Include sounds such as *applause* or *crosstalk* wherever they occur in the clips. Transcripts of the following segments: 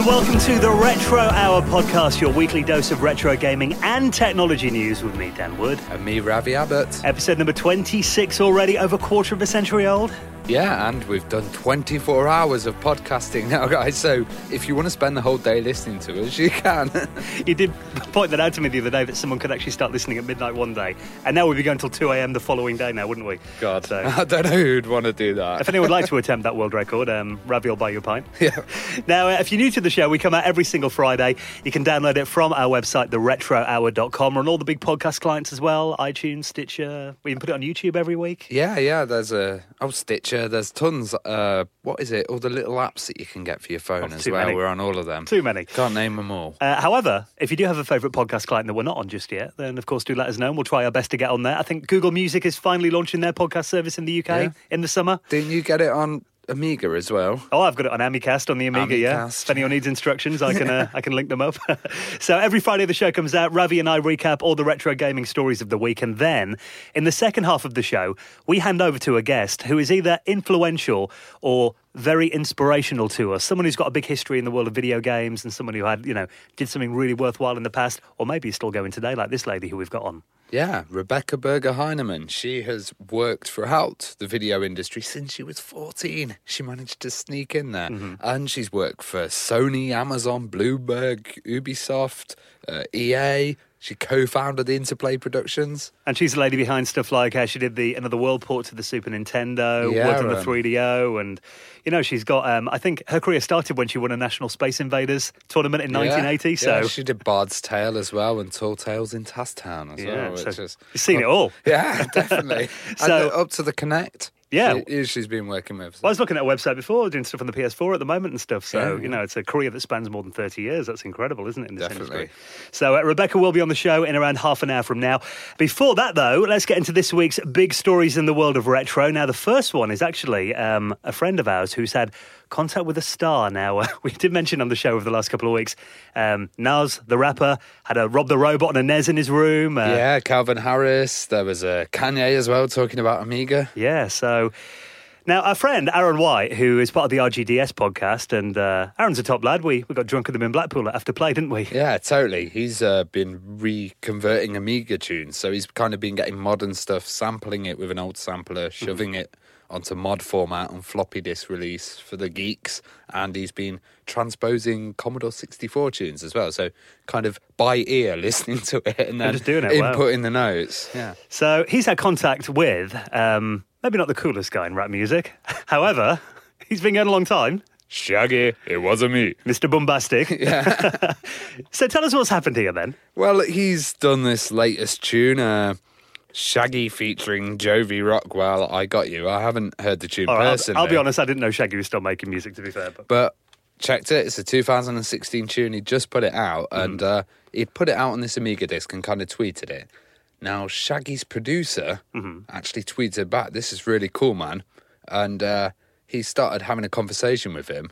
and welcome to the Retro Hour podcast, your weekly dose of retro gaming and technology news with me, Dan Wood. And me, Ravi Abbott. Episode number 26 already, over a quarter of a century old. Yeah, and we've done 24 hours of podcasting now, guys. So if you want to spend the whole day listening to us, you can. *laughs* you did point that out to me the other day that someone could actually start listening at midnight one day, and now we'd be going until 2 a.m. the following day now, wouldn't we? God, so, *laughs* I don't know who'd want to do that. If anyone would like to *laughs* attempt that world record, um, Ravi will buy you a pint. Yeah. Now, uh, if you're new to the show, we come out every single Friday. You can download it from our website, theretrohour.com, or on all the big podcast clients as well iTunes, Stitcher. We even put it on YouTube every week. Yeah, yeah. There's a, oh, Stitcher. There's tons uh, what is it? All the little apps that you can get for your phone oh, as well. Many. We're on all of them. Too many. Can't name them all. Uh, however, if you do have a favourite podcast client that we're not on just yet, then of course do let us know and we'll try our best to get on there. I think Google Music is finally launching their podcast service in the UK yeah. in the summer. Didn't you get it on Amiga as well. Oh, I've got it on Amicast on the Amiga. Amicast. Yeah, if anyone needs instructions, I can uh, *laughs* I can link them up. *laughs* so every Friday the show comes out. Ravi and I recap all the retro gaming stories of the week, and then in the second half of the show, we hand over to a guest who is either influential or very inspirational to us. Someone who's got a big history in the world of video games, and someone who had you know did something really worthwhile in the past, or maybe is still going today, like this lady who we've got on. Yeah, Rebecca Burger Heineman. She has worked throughout the video industry since she was 14. She managed to sneak in there. Mm-hmm. And she's worked for Sony, Amazon, Bloomberg, Ubisoft, uh, EA, she co-founded the Interplay Productions, and she's the lady behind stuff like how she did the Another World port to the Super Nintendo, yeah, worked on the 3DO, and you know she's got. Um, I think her career started when she won a National Space Invaders tournament in yeah, 1980. So yeah, she did Bard's Tale as well, and Tall Tales in Town as yeah, well. So is, you've seen it all. Yeah, definitely. *laughs* so and up to the Kinect. Yeah, she, she's been working with. Well, I was looking at a website before, doing stuff on the PS4 at the moment and stuff. So yeah. you know, it's a career that spans more than thirty years. That's incredible, isn't it? In this Definitely. industry. So uh, Rebecca will be on the show in around half an hour from now. Before that, though, let's get into this week's big stories in the world of retro. Now, the first one is actually um, a friend of ours who's had contact with a star. Now, *laughs* we did mention on the show over the last couple of weeks, um, Nas, the rapper, had a Rob the Robot and a NES in his room. Uh, yeah, Calvin Harris. There was a Kanye as well talking about Amiga. Yeah, so now, our friend Aaron White, who is part of the RGDS podcast, and uh, Aaron's a top lad. We we got drunk with him in Blackpool after play, didn't we? Yeah, totally. He's uh, been reconverting Amiga tunes, so he's kind of been getting modern stuff, sampling it with an old sampler, shoving mm-hmm. it onto mod format and floppy disk release for the geeks, and he's been transposing Commodore 64 tunes as well. So kind of by ear *laughs* listening to it and then just doing it, inputting wow. the notes. Yeah. So he's had contact with. Um, Maybe not the coolest guy in rap music. *laughs* However, he's been going a long time. Shaggy, it wasn't me. Mr. Boombastic. *laughs* Yeah. so tell us what's happened here then. Well, he's done this latest tune, uh, Shaggy featuring Jovi Rockwell, I Got You. I haven't heard the tune right, personally. I'll, I'll, be honest, I didn't know Shaggy was still making music, to be fair. But, but checked it. It's a 2016 tune. He just put it out, mm. and uh, he'd put it out on this Amiga disc and kind of tweeted it. Now, Shaggy's producer mm-hmm. actually tweeted back, This is really cool, man. And uh, he started having a conversation with him.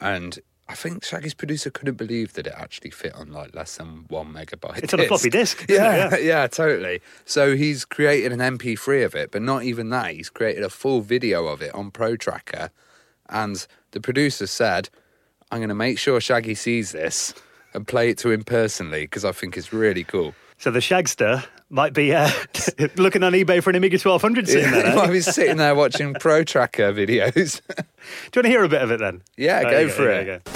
And I think Shaggy's producer couldn't believe that it actually fit on like less than one megabyte. It's on a floppy disk. *laughs* Yeah, yeah, yeah, totally. So he's created an MP3 of it, but not even that. He's created a full video of it on Pro Tracker. And the producer said, I'm going to make sure Shaggy sees this and play it to him personally because I think it's really cool. So the Shagster might be uh, *laughs* looking on eBay for an Amiga 1200 sitting there. Eh? might be sitting there watching *laughs* Pro Tracker videos. Do you want to hear a bit of it then? Yeah, go, go, for it. Go.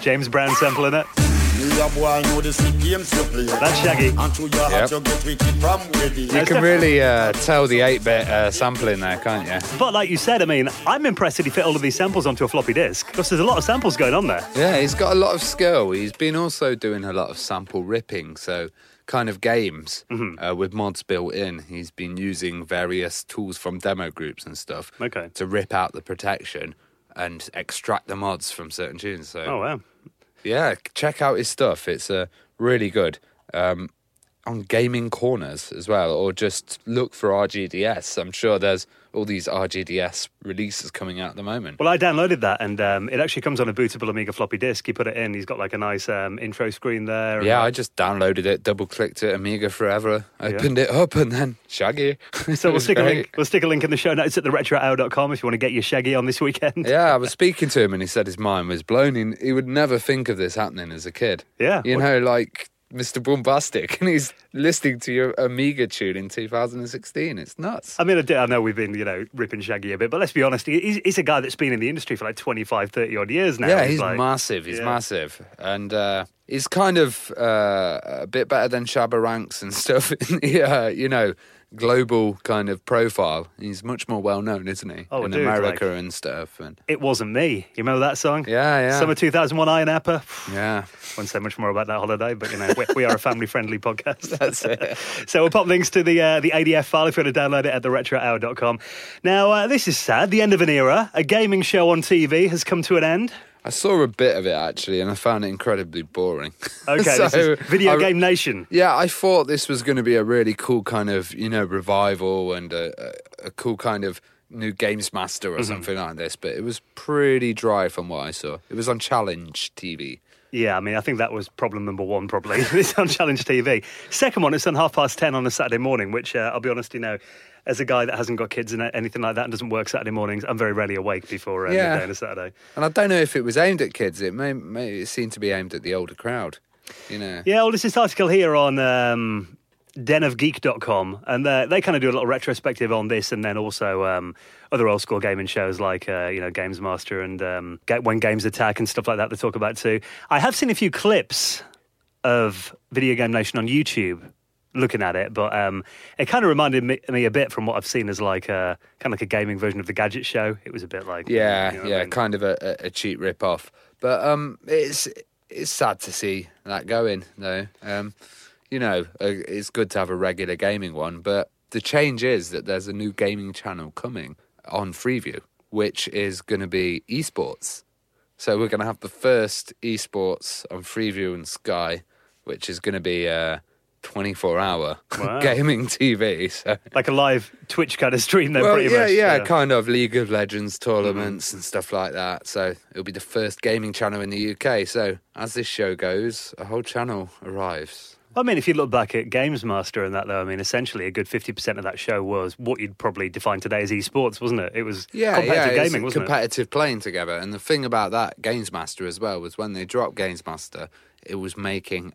James Brown sample in it. That's Shaggy. Yep. You can really uh, tell the 8 bit uh, sampling there, can't you? But like you said, I mean, I'm impressed that he fit all of these samples onto a floppy disk because there's a lot of samples going on there. Yeah, he's got a lot of skill. He's been also doing a lot of sample ripping, so kind of games mm-hmm. uh, with mods built in. He's been using various tools from demo groups and stuff okay. to rip out the protection and extract the mods from certain tunes. So, oh wow, yeah, check out his stuff. It's uh, really good. Um, on gaming corners as well, or just look for RGDS. I'm sure there's all these RGDS releases coming out at the moment. Well, I downloaded that, and um, it actually comes on a bootable Amiga floppy disk. You put it in, he's got like a nice um, intro screen there. Yeah, I just downloaded it, double clicked it, Amiga Forever, opened yeah. it up, and then Shaggy. *laughs* so we'll *laughs* stick, a link, we'll stick a link in the show notes at theretrohour.com if you want to get your Shaggy on this weekend. yeah, I was *laughs* speaking to him, and he said his mind was blown. He, he would never think of this happening as a kid. Yeah. You know, like Mr. Boombastic *laughs* and he's listening to your Amiga tune in 2016. It's nuts. I mean, I know we've been, you know, ripping Shaggy a bit, but let's be honest, he's, he's a guy that's been in the industry for like 25, 30 odd years now. Yeah, he's, he's like, massive. He's yeah. massive. And uh, he's kind of uh, a bit better than Shabba Ranks and stuff. *laughs* yeah, you know, global kind of profile. He's much more well known, isn't he? Oh, in dude, America like, and stuff. And it wasn't me. You remember that song? Yeah, yeah. Summer 2001, Ayia Napa. Yeah. *sighs* Won't say much more about that holiday, but you know we, we are a family-friendly podcast. *laughs* That's it. *laughs* so we'll pop links to the uh, the ADF file if you want to download it at theretrohour.com. Now uh, this is sad. The end of an era. A gaming show on TV has come to an end. I saw a bit of it actually, and I found it incredibly boring. *laughs* Okay, so, this is Video I, Game Nation. Yeah, I thought this was going to be a really cool kind of you know revival and a, a, a cool kind of new Games Master or mm-hmm. something like this, but it was pretty dry from what I saw. It was on Challenge TV. Yeah, I mean, I think that was problem number one, probably. *laughs* it's on Challenge TV. Second one, it's on half past 10 on a Saturday morning, which uh, I'll be honest, you know, as a guy that hasn't got kids and anything like that and doesn't work Saturday mornings, I'm very rarely awake before uh, yeah. midday on a Saturday. And I don't know if it was aimed at kids. It may, may it seemed to be aimed at the older crowd. You know. Yeah, well, there's this article here on um, denofgeek.com, and uh, they kind of do a little retrospective on this, and then also um, other old school gaming shows like uh, you know Games Master and um, When Games Attack and stuff like that. They talk about too. I have seen a few clips of Video Game Nation on YouTube looking at it, but um, it kind of reminded me, me, a bit from what I've seen as like a kind of like a gaming version of the Gadget Show. It was a bit like yeah, you know yeah, I mean? kind of a, a cheap rip off. But um, it's it's sad to see that going though. Um, you know, uh, it's good to have a regular gaming one, but the change is that there's a new gaming channel coming on Freeview, which is going to be esports. So we're going to have the first esports on Freeview and Sky, which is going to be. Uh, 24 hour wow. *laughs* gaming TV. So. Like a live Twitch kind of stream, then, well, pretty yeah, much. Yeah, yeah, kind of League of Legends tournaments mm-hmm. and stuff like that. So it'll be the first gaming channel in the UK. So as this show goes, a whole channel arrives. I mean, if you look back at Games Master and that, though, I mean, essentially a good 50% of that show was what you'd probably define today as esports, wasn't it? It was yeah, competitive yeah, gaming, wasn't competitive it? playing together. And the thing about that Games Master as well was when they dropped Games Master, it was making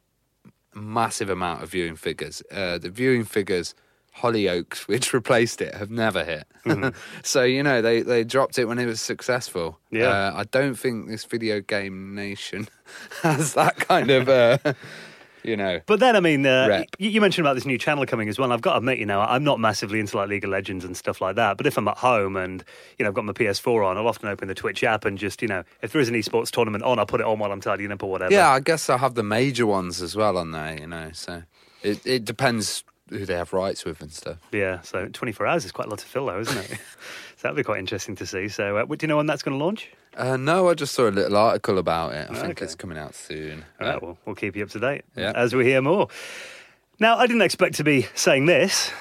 massive amount of viewing figures. Uh, the viewing figures, Hollyoaks, *laughs* which replaced it, have never hit. Mm-hmm. *laughs* so you know they they dropped it when it was successful. Yeah, uh, I don't think this video game nation *laughs* has that kind of. Uh, you know. But then, I mean, uh, you, you, mentioned about this new channel coming as well. I've got to admit, you know, I'm not massively into like League of Legends and stuff like that. But if I'm at home and you know I've got my PS4 on, I'll often open the Twitch app and just you know, if there is an esports tournament on, I'll put it on while I'm tidying up or whatever. Yeah, I guess I'll have the major ones as well on there. You know, so it it depends who they have rights with and stuff. Yeah, so 24 hours is quite a lot to fill, though, isn't it? *laughs* so that'll be quite interesting to see. So, uh, do you know when that's going to launch? Uh, no, I just saw a little article about it. I think okay. it's coming out soon. All right, well, we'll keep you up to date yeah. as we hear more. Now, I didn't expect to be saying this.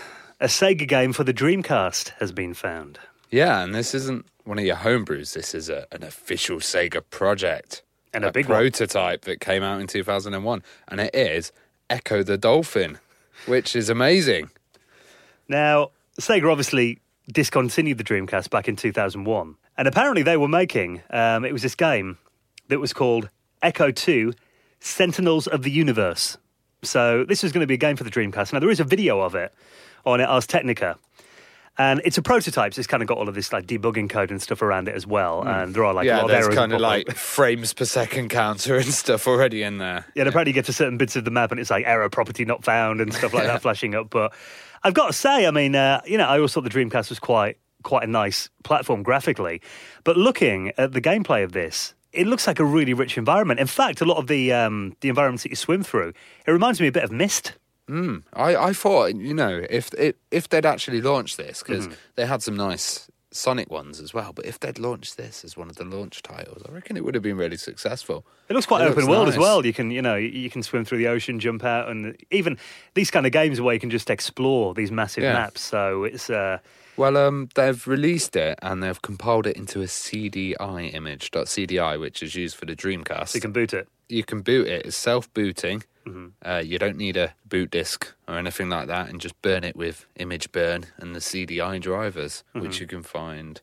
A Sega game for the Dreamcast has been found. Yeah, and this isn't one of your homebrews. This is a, an official Sega project. And a, a big prototype one. that came out in 2001. And it is Ecco the Dolphin, which is amazing. Now, Sega obviously discontinued the Dreamcast back in 2001. And apparently they were making, um, it was this game that was called Ecco 2 Sentinels of the Universe. So this was going to be a game for the Dreamcast. Now there is a video of it on Ars Technica. And it's a prototype, so it's kind of got all of this like debugging code and stuff around it as well. Mm. And there are like yeah, a lot of kind of like frames per second counter and stuff already in there. Yeah, and apparently you get to certain bits of the map and it's like error property not found and stuff like that *laughs* flashing up. But I've got to say, I mean, uh, you know, I always thought the Dreamcast was quite quite a nice platform graphically. But looking at the gameplay of this, it looks like a really rich environment. In fact, a lot of the um, the environments that you swim through, it reminds me a bit of Myst. Mm, I, I thought, you know, if it, if they'd actually launched this, because mm. they had some nice Sonic ones as well, but if they'd launched this as one of the launch titles, I reckon it would have been really successful. It looks quite it open looks world nice. as well. You can, you know, you can swim through the ocean, jump out, and even these kind of games where you can just explore these massive yeah. maps. So it's. Uh, Well, um, they've released it and they've compiled it into a CDI image. .cdi, which is used for the Dreamcast. So you can boot it. You can boot it. It's self-booting. Mm-hmm. Uh, you don't need a boot disk or anything like that, and just burn it with ImgBurn and the CDI drivers, mm-hmm. which you can find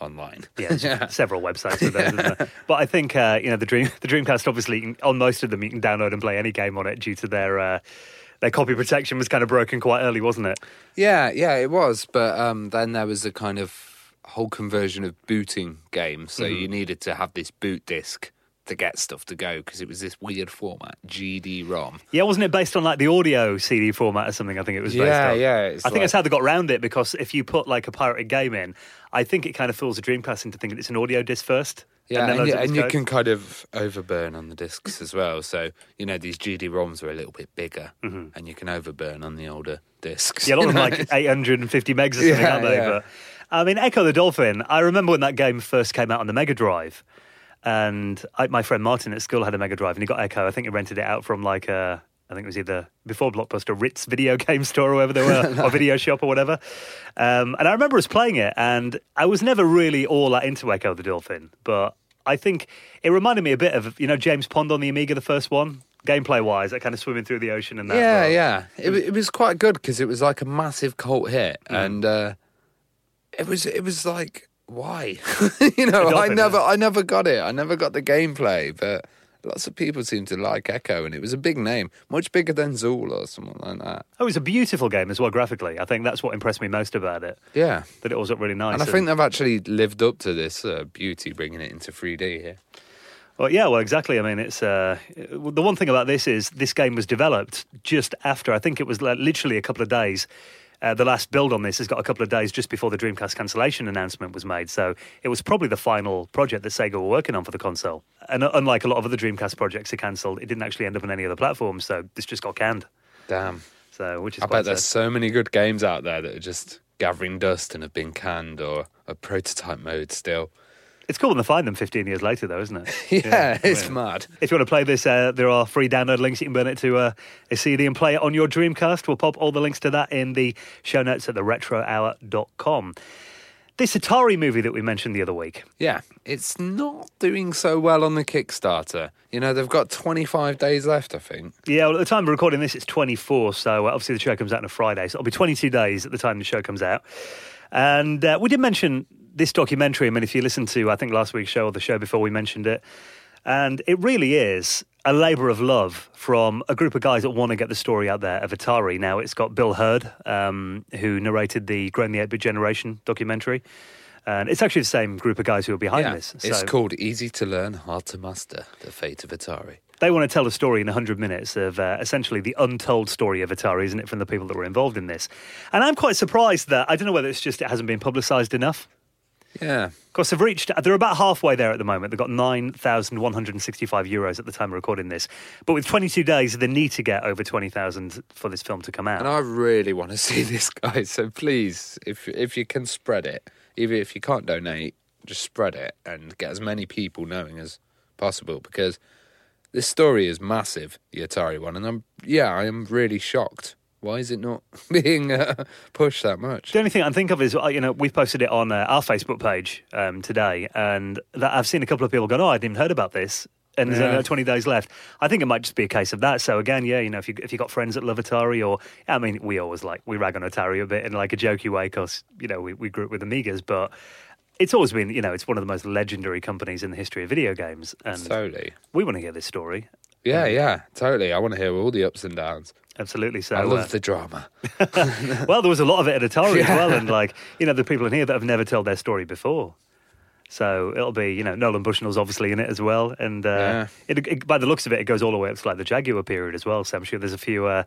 online. Yeah, *laughs* yeah. several websites for those. *laughs* but I think uh, you know the Dream the Dreamcast. Obviously, on most of them, you can download and play any game on it due to their. Uh, their copy protection was kind of broken quite early, wasn't it? Yeah, yeah, it was. But um, then there was a kind of whole conversion of booting games. So mm-hmm. you needed to have this boot disk to get stuff to go because it was this weird format, GD-ROM. Yeah, wasn't it based on like the audio CD format or something? I think it was. yeah, on. yeah. I think like... that's how they got around it because if you put like a pirated game in, I think it kind of fools the Dreamcast into thinking it's an audio disc first. Yeah, and, and, you, and you, can kind of overburn on the discs as well. So you know these GD-ROMs are a little bit bigger, mm-hmm. and you can overburn on the older discs. Yeah, a lot of them like *laughs* 850 megs or something, yeah, aren't they? Yeah. But I mean, Ecco the Dolphin. I remember when that game first came out on the Mega Drive. And I, my friend Martin at school had a Mega Drive, and he got Ecco. I think he rented it out from like a, I think it was either before Blockbuster, Ritz video *laughs* game store or wherever they were, *laughs* or video shop or whatever. Um, and I remember us playing it, and I was never really all that into Ecco the Dolphin, but I think it reminded me a bit of you know James Pond on the Amiga, the first one. Gameplay wise, that kind of swimming through the ocean and that. Yeah, yeah, it, it was quite good because it was like a massive cult hit, mm. and uh, it was it was like why? *laughs* you know, I never, I never got it. I never got the gameplay, but lots of people seem to like Ecco, and it was a big name, much bigger than Zool or something like that. Oh, it was a beautiful game as well graphically. I think that's what impressed me most about it. Yeah, that it was really nice. And I think they've actually lived up to this uh, beauty, bringing it into 3D here. Well, yeah, well, exactly. I mean, it's uh, the one thing about this is this game was developed just after. I think it was literally a couple of days uh, the last build on this has got a couple of days just before the Dreamcast cancellation announcement was made. So it was probably the final project that Sega were working on for the console. And uh, unlike a lot of other Dreamcast projects are cancelled, it didn't actually end up on any other platforms. So this just got canned. Damn. So which is I bet there's so many good games out there that are just gathering dust and have been canned or a prototype mode still. It's cool when they find them 15 years later, though, isn't it? *laughs* yeah, yeah, it's mad. If you want to play this, uh, there are free download links. You can burn it to uh, a CD and play it on your Dreamcast. We'll pop all the links to that in the show notes at theretrohour.com. This Atari movie that we mentioned the other week. Yeah, it's not doing so well on the Kickstarter. You know, they've got 25 days left, I think. Yeah, well, at the time of recording this, it's 24. So uh, obviously the show comes out on a Friday. So it'll be 22 days at the time the show comes out. And uh, we did mention this documentary, I mean, if you listen to, I think last week's show or the show before we mentioned it, and it really is a labour of love from a group of guys that want to get the story out there of Atari. Now, it's got Bill Hurd, um, who narrated the Growing the 8 Bit Generation documentary. And it's actually the same group of guys who are behind yeah, this. So it's called Easy to Learn, Hard to Master The Fate of Atari. They want to tell a story in 100 minutes of uh, essentially the untold story of Atari, isn't it, from the people that were involved in this? And I'm quite surprised that, I don't know whether it's just it hasn't been publicised enough. Yeah. Of course, they've reached, they're about halfway there at the moment. They've got 9,165 euros at the time of recording this. But with 22 days, they need to get over 20,000 for this film to come out. And I really want to see *laughs* this guy. So please, if, if you can spread it, even if you can't donate, just spread it and get as many people knowing as possible because this story is massive, the Atari one. And I'm, yeah, I am really shocked why is it not *laughs* being uh, pushed that much? The only thing I can think of is, uh, you know, we've posted it on uh, our Facebook page um, today, and that I've seen a couple of people go, "Oh, I didn't heard about this." And there's only 20 days left. I think it might just be a case of that. So again, yeah, you know, if you if you got friends that love Atari, or I mean, we always like we rag on Atari a bit in like a jokey way because you know we we grew up with Amigas, but it's always been, you know, it's one of the most legendary companies in the history of video games. And totally. We want to hear this story. Yeah, yeah, totally. I want to hear all the ups and downs. Absolutely. So I love uh, the drama. *laughs* well, there was a lot of it at Atari yeah. as well, and like you know, the people in here that have never told their story before. So it'll be, you know, Nolan Bushnell's obviously in it as well, and uh, yeah. it, it, by the looks of it, it goes all the way up to like the Jaguar period as well. So I'm sure there's a few, uh,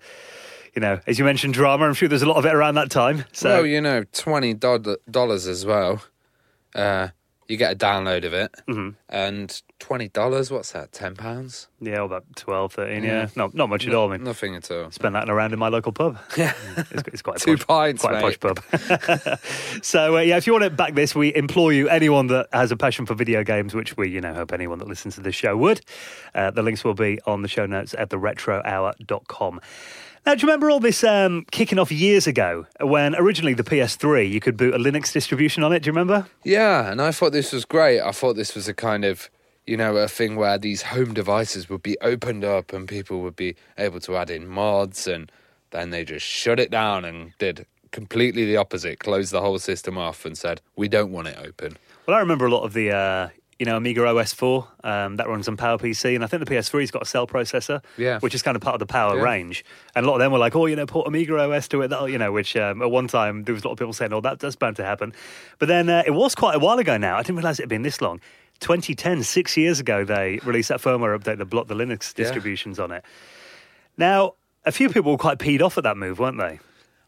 you know, as you mentioned, drama. I'm sure there's a lot of it around that time. So well, you know, twenty dollars as well. Uh, you get a download of it, mm-hmm. and twenty dollars. What's that? Ten pounds? Yeah, about 12, 13, Yeah, yeah. no, not much at all. I mean, nothing at all. Spend that in around in my local pub. *laughs* Yeah, it's, it's quite two posh, pints, quite mate. a posh pub. *laughs* so uh, yeah, if you want to back this, we implore you, anyone that has a passion for video games, which we you know hope anyone that listens to this show would. Uh, the links will be on the show notes at theretrohour.com. Now, do you remember all this um, kicking off years ago when originally the PS3 you could boot a Linux distribution on it? Do you remember? Yeah, and I thought this was great. I thought this was a kind of you know a thing where these home devices would be opened up and people would be able to add in mods, and then they just shut it down and did completely the opposite, closed the whole system off, and said we don't want it open. Well, I remember a lot of the uh, you know, Amiga OS 4, um, that runs on PowerPC. And I think the PS3's got a cell processor, yeah. which is kind of part of the power yeah. range. And a lot of them were like, oh, you know, put Amiga OS to it, That'll, you know, which um, at one time there was a lot of people saying, oh, that, that's bound to happen. But then uh, it was quite a while ago now. I didn't realize it had been this long. 2010, six years ago, they released that firmware update that blocked the Linux distributions yeah. on it. Now, a few people were quite peed off at that move, weren't they?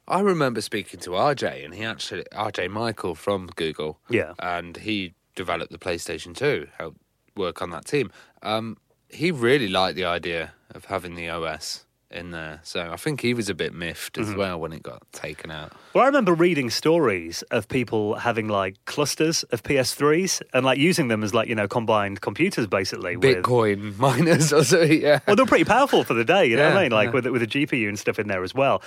I remember speaking to RJ, and he actually, RJ Mical from Google. Yeah. And he developed the PlayStation 2, helped work on that team. Um, he really liked the idea of having the OS in there. So I think he was a bit miffed as mm-hmm. well when it got taken out. Well, I remember reading stories of people having like clusters of PS3s and like using them as like, you know, combined computers basically. Bitcoin with... *laughs* miners or so, yeah. Well, they're pretty powerful for the day, you know yeah, what I mean? Like yeah. with, with a GPU and stuff in there as well.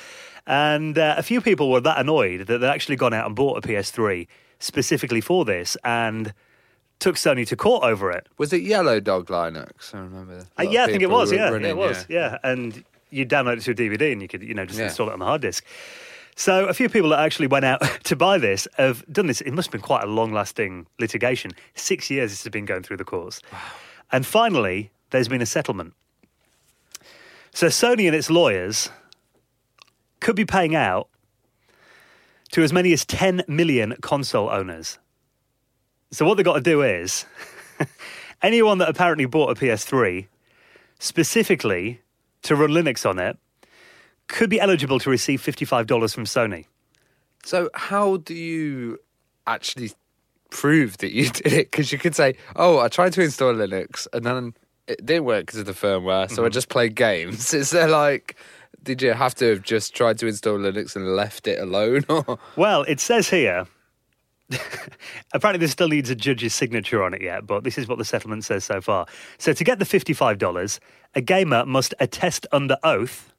And uh, a few people were that annoyed that they'd actually gone out and bought a PS3 specifically for this and took Sony to court over it. Was it Yellow Dog Linux? I remember. Uh, yeah, I think it was. Yeah, running, it was. Yeah. yeah. and you download it to a DVD and you could, you know, just yeah. install it on the hard disk. So a few people that actually went out *laughs* to buy this have done this. It must have been quite a long-lasting litigation. Six years this has been going through the courts, wow. and finally there's been a settlement. So Sony and its lawyers could be paying out to as many as 10 million console owners. So what they've got to do is *laughs* anyone that apparently bought a PS3 specifically to run Linux on it could be eligible to receive $55 from Sony. So how do you actually prove that you *laughs* did it? Because you could say, oh, I tried to install Linux and then it didn't work because of the firmware, so mm-hmm. I just played games. *laughs* Is there like did you have to have just tried to install Linux and left it alone? well, it says here. *laughs* apparently, this still needs a judge's signature on it yet, but this is what the settlement says so far. So, to get the $55, a gamer must attest under oath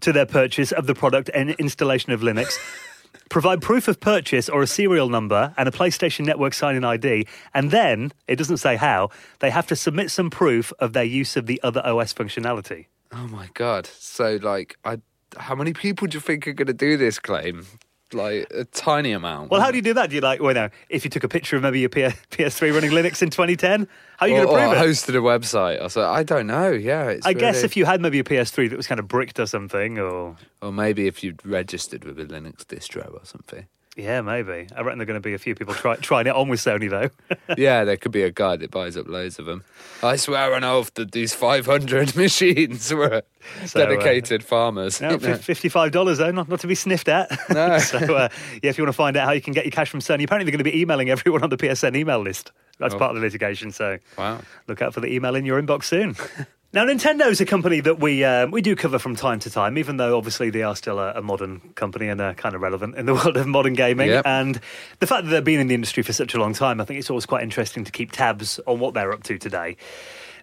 to their purchase of the product and installation of Linux. *laughs* provide proof of purchase or a serial number and a PlayStation Network sign in ID, and then, it doesn't say how, they have to submit some proof of their use of the other OS functionality. Oh my god! So like, I how many people do you think are going to do this claim? Like a tiny amount. Well, how do you do that? Do you like, well, no, if you took a picture of maybe your PS3 running Linux in 2010, how are you going to prove or it? hosted a website. I like, I don't know. Yeah, I really... guess if you had maybe a PS3 that was kind of bricked or something, or or maybe if you'd registered with a Linux distro or something. Yeah, maybe. I reckon there are going to be a few people try, trying it on with Sony, though. *laughs* yeah, there could be a guy that buys up loads of them. I swear on oath that these 500 *laughs* machines were so, uh, dedicated uh, farmers. No, $55, though, not, not to be sniffed at. *laughs* No. so, uh, yeah, if you want to find out how you can get your cash from Sony, apparently they're going to be emailing everyone on the PSN email list. That's oh. part of the litigation, so wow. look out for the email in your inbox soon. Now, Nintendo is a company that we um, we do cover from time to time, even though obviously they are still a, a modern company and are kind of relevant in the *laughs* world of modern gaming. Yep. And the fact that they've been in the industry for such a long time, I think it's always quite interesting to keep tabs on what they're up to today.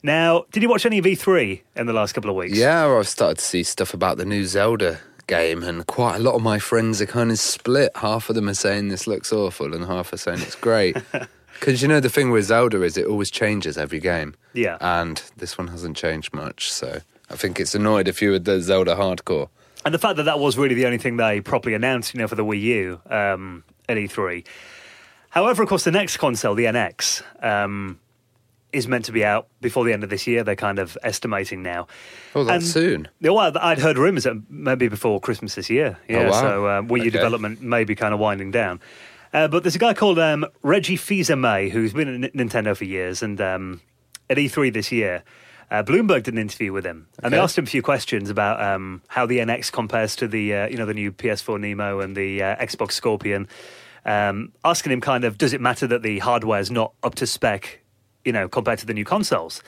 Now, did you watch any of E3 in the last couple of weeks? Yeah, I've started to see stuff about the new Zelda game, and quite a lot of my friends are kind of split. Half of them are saying this looks awful, and half are saying it's great. *laughs* Because you know the thing with Zelda is it always changes every game. Yeah. And this one hasn't changed much, so I think it's annoyed if you were the Zelda hardcore. And the fact that that was really the only thing they properly announced, you know, for the Wii U um, at E3. However, of course, the next console, the NX, um, is meant to be out before the end of this year. They're kind of estimating now. Oh, that's and, soon. Well, I'd heard rumours that maybe before Christmas this year. Yeah, oh, wow. so uh, Wii U okay. development may be kind of winding down. Uh, but there's a guy called um, Reggie Fils-Aimé who's been at Nintendo for years, and um, at E3 this year, uh, Bloomberg did an interview with him, and okay. they asked him a few questions about um, how the NX compares to the uh, you know the new PS4 Nemo and the uh, Xbox Scorpion. Um, asking him kind of, does it matter that the hardware is not up to spec, you know, compared to the new consoles?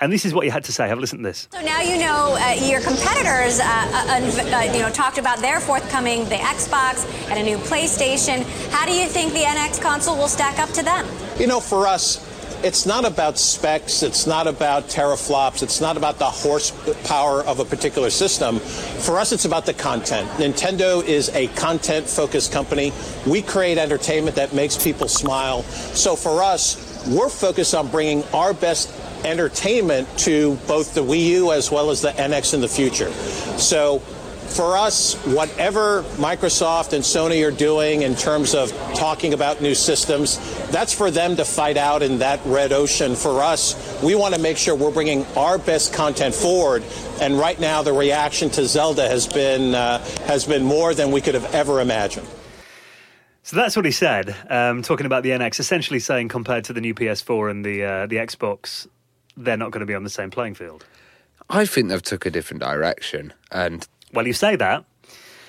And this is what you had to say. Have a listen to this. So now you know uh, your competitors, uh, uh, uh, you know, talked about their forthcoming the Xbox and a new PlayStation. How do you think the NX console will stack up to them? You know, for us, it's not about specs, it's not about teraflops, it's not about the horsepower of a particular system. For us, it's about the content. Nintendo is a content focused company. We create entertainment that makes people smile. So for us, we're focused on bringing our best entertainment to both the Wii U as well as the NX in the future. So for us, whatever Microsoft and Sony are doing in terms of talking about new systems, that's for them to fight out in that red ocean. For us, we want to make sure we're bringing our best content forward. And right now, the reaction to Zelda has been uh, has been more than we could have ever imagined. So that's what he said, um, talking about the NX, essentially saying compared to the new PS4 and the uh, the Xbox, they're not going to be on the same playing field. I think they've took a different direction, and well, you say that.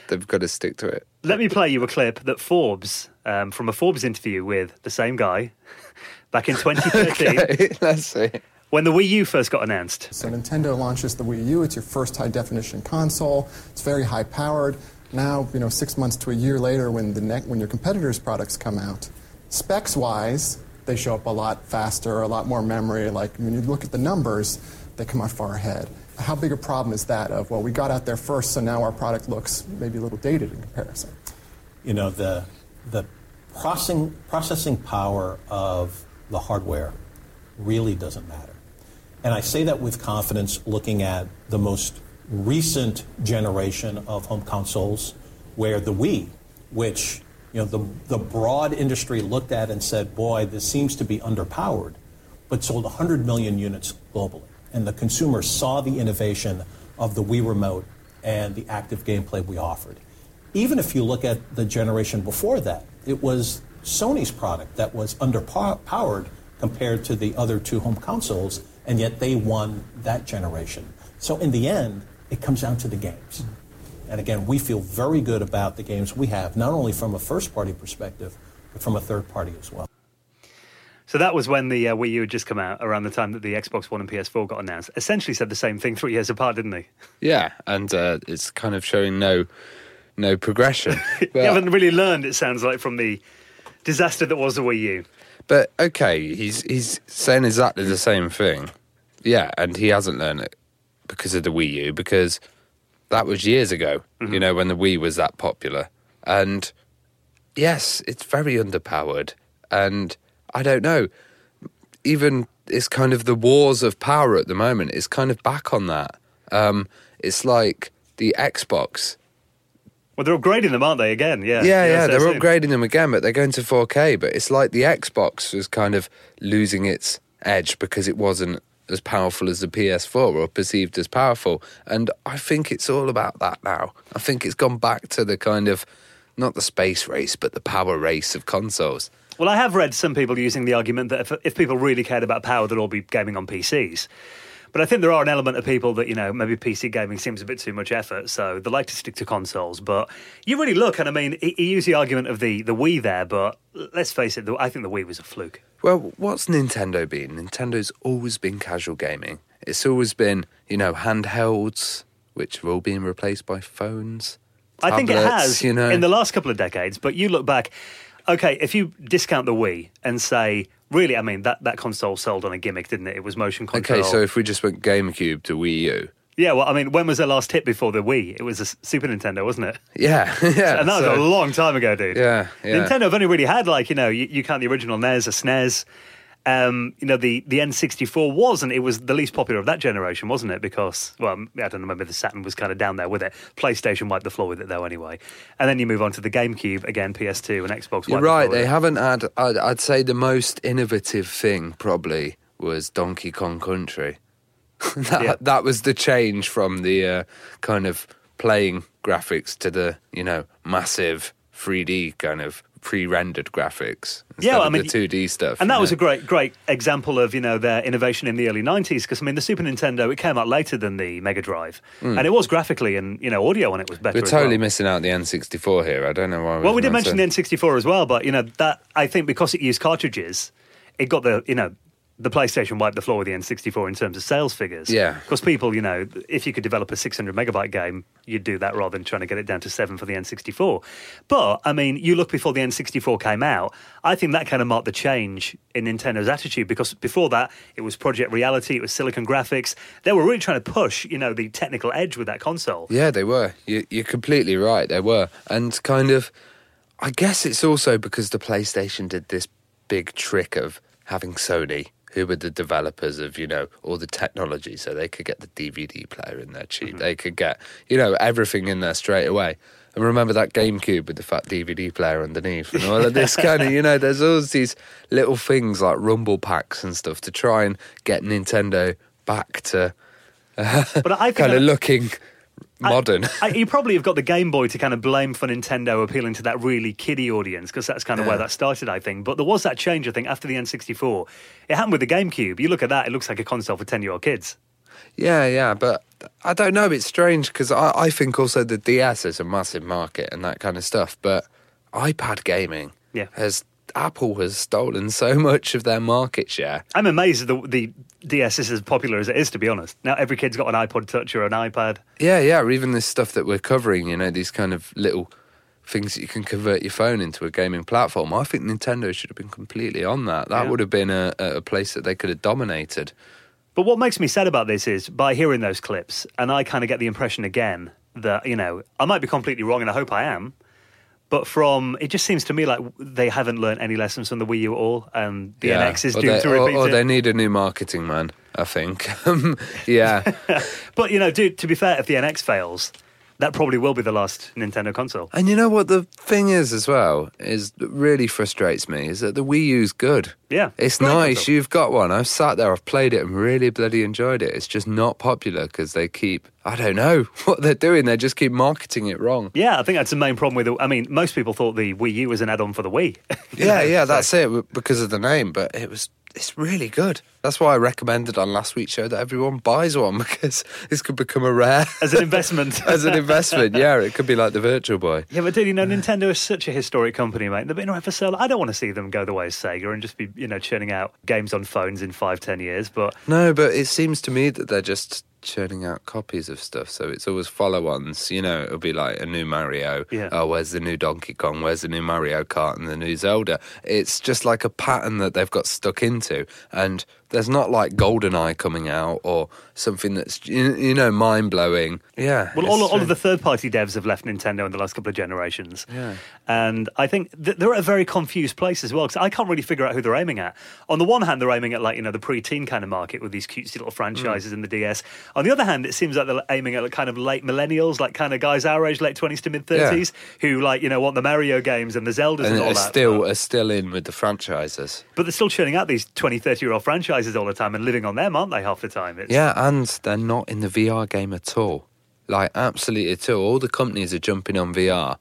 They've got to stick to it. Let me play you a clip that Forbes, um, from a Forbes interview with the same guy *laughs* back in *laughs* 2013. okay, let's see. When the Wii U first got announced. So Nintendo launches the Wii U. It's your first high definition console. It's very high powered. Now, you know, six months to a year later, when the ne- when your competitors' products come out, specs wise, they show up a lot faster, a lot more memory. Like when you look at the numbers, they come out far ahead how big a problem is that of, well, we got out there first, so now our product looks maybe a little dated in comparison? You know, the, the processing, processing power of the hardware really doesn't matter. And I say that with confidence looking at the most recent generation of home consoles where the Wii, which you know, the, the broad industry looked at and said, boy, this seems to be underpowered, but sold 100 million units globally and the consumer saw the innovation of the Wii Remote and the active gameplay we offered. Even if you look at the generation before that, it was Sony's product that was underpowered compared to the other two home consoles, and yet they won that generation. So in the end, it comes down to the games. And again, we feel very good about the games we have, not only from a first party perspective, but from a third party as well. So that was when the uh, Wii U had just come out, around the time that the Xbox One and PS4 got announced. Essentially said the same thing three years apart, didn't they? Yeah, and uh, it's kind of showing no no progression. *laughs* you haven't really learned, it sounds like, from the disaster that was the Wii U. But okay, he's he's saying exactly the same thing. Yeah, and he hasn't learned it because of the Wii U because that was years ago. Mm-hmm. You know when the Wii was that popular, and yes, it's very underpowered and I don't know. Even it's kind of the wars of power at the moment. It's kind of back on that. Um, it's like the Xbox. Well, they're upgrading them, aren't they? Again, yeah. Yeah, yeah, they're soon. upgrading them again, but they're going to 4K. But it's like the Xbox was kind of losing its edge because it wasn't as powerful as the PS4 or perceived as powerful. And I think it's all about that now. I think it's gone back to the kind of not the space race, but the power race of consoles. Well, I have read some people using the argument that if, if people really cared about power, they'd all be gaming on PCs. But I think there are an element of people that, you know, maybe PC gaming seems a bit too much effort, so they like to stick to consoles. But you really look, and I mean, he, he used the argument of the, the Wii there, but let's face it, I think the Wii was a fluke. Well, what's Nintendo been? Nintendo's always been casual gaming. It's always been, you know, handhelds, which are all being replaced by phones. Tablets, I think it has, you know, in the last couple of decades. But you look back, okay, if you discount the Wii and say, really, I mean, that, that console sold on a gimmick, didn't it? It was motion control. Okay, so if we just went GameCube to Wii U. Yeah, well, I mean, when was the last hit before the Wii? It was a Super Nintendo, wasn't it? Yeah, *laughs* yeah. And that was so, a long time ago, dude. Yeah, yeah. Nintendo have only really had, like, you know, you, you count the original NES, a SNES, um, you know, the, the N64 wasn't, it was the least popular of that generation, wasn't it? Because, well, I don't know, maybe the Saturn was kind of down there with it. PlayStation wiped the floor with it, though, anyway. And then you move on to the GameCube, again, PS2 and Xbox. You're right, the they haven't had, I'd, I'd say the most innovative thing probably was Donkey Kong Country. *laughs* that, yeah. that was the change from the uh, kind of playing graphics to the, you know, massive 3D kind of pre-rendered graphics. Yeah, well, I mean, the 2D stuff. And that know? was a great, great example of you know their innovation in the early 90s. Because I mean, the Super Nintendo it came out later than the Mega Drive, mm. and it was graphically and you know audio on it was better. We're totally well. missing out the N64 here. I don't know why. Well, we did mention the N64 as well, but you know that I think because it used cartridges, it got the you know the PlayStation wiped the floor with the N64 in terms of sales figures. Yeah. Because people, you know, if you could develop a 600 megabyte game, you'd do that rather than trying to get it down to seven for the N64. But, I mean, you look before the N64 came out, I think that kind of marked the change in Nintendo's attitude because before that, it was Project Reality, it was Silicon Graphics. They were really trying to push, you know, the technical edge with that console. Yeah, they were. You, you're completely right. They were, and kind of. I guess it's also because the PlayStation did this big trick of having Sony, who were the developers of you know all the technology, so they could get the DVD player in there cheap. Mm-hmm. They could get you know everything in there straight away. And remember that GameCube with the fat DVD player underneath and all of this *laughs* kind of, you know, there's all these little things like rumble packs and stuff to try and get Nintendo back to *laughs* But I kind of looking modern. *laughs* I, you probably have got the Game Boy to kind of blame for Nintendo appealing to that really kiddie audience because that's kind of where that started, I think. But there was that change, I think, after the N64. It happened with the GameCube. You look at that, it looks like a console for 10 year old kids. Yeah, yeah, but I don't know. It's strange because I, I think also the DS is a massive market and that kind of stuff. But iPad gaming Yeah. has Apple has stolen so much of their market share. I'm amazed that the, the DS is as popular as it is, to be honest. Now every kid's got an iPod Touch or an iPad. Yeah, yeah, or even this stuff that we're covering. You know, these kind of little things that you can convert your phone into a gaming platform. I think Nintendo should have been completely on that. That Yeah. would have been a, a place that they could have dominated. But what makes me sad about this is by hearing those clips, and I kind of get the impression again that, you know, I might be completely wrong and I hope I am. But from it just seems to me like they haven't learned any lessons from the Wii U at all, and the NX is or doomed they, to or, repeat or it. they need a new marketing man. I think. *laughs* Um, yeah. *laughs* But you know, dude, to be fair, if the NX fails, that probably will be the last Nintendo console. And you know what the thing is as well is that really frustrates me is that the Wii U's good. Yeah, it's great nice. console. You've got one. I've sat there. I've played it and really bloody enjoyed it. It's just not popular because they keep. I don't know *laughs* what they're doing. They just keep marketing it wrong. Yeah, I think that's the main problem with it. I mean, most people thought the Wii U was an add-on for the Wii. Yeah, know, *laughs* yeah, so- that's it because of the name. But it was. It's really good. That's why I recommended on last week's show that everyone buys one *laughs* because this could become a rare as an investment. *laughs* as an investment. Yeah, it could be like the Virtual Boy. Yeah, but dude, you know, Nintendo is such a historic company, mate. They've been around for so long. I don't want to see them go the way of Sega and just be, you know, churning out games on phones in five, ten years. But No, but it seems to me that they're just churning out copies of stuff. So it's always follow-ons. You know, it'll be like a new Mario. Yeah. Oh, where's the new Donkey Kong? Where's the new Mario Kart and the new Zelda? It's just like a pattern that they've got stuck into, and there's not like GoldenEye coming out or something that's you know mind blowing. Yeah. well, all, all of the third-party devs have left Nintendo in the last couple of generations. Yeah. And I think th- they're at a very confused place as well because I can't really figure out who they're aiming at. On the one hand, they're aiming at like you know the pre-teen kind of market with these cutesy little franchises mm. in the DS. On the other hand, it seems like they're aiming at like kind of late millennials, like kind of guys our age, late twenties to mid thirties, who like you know want the Mario games and the Zeldas and, and all are that. still but, are still in with the franchises. but they're still churning out these 20, 30 year old franchises all the time and living on them, aren't they? Half the time. It's, Yeah, and they're not in the VR game at all. Like, absolutely at all. All the companies are jumping on VR,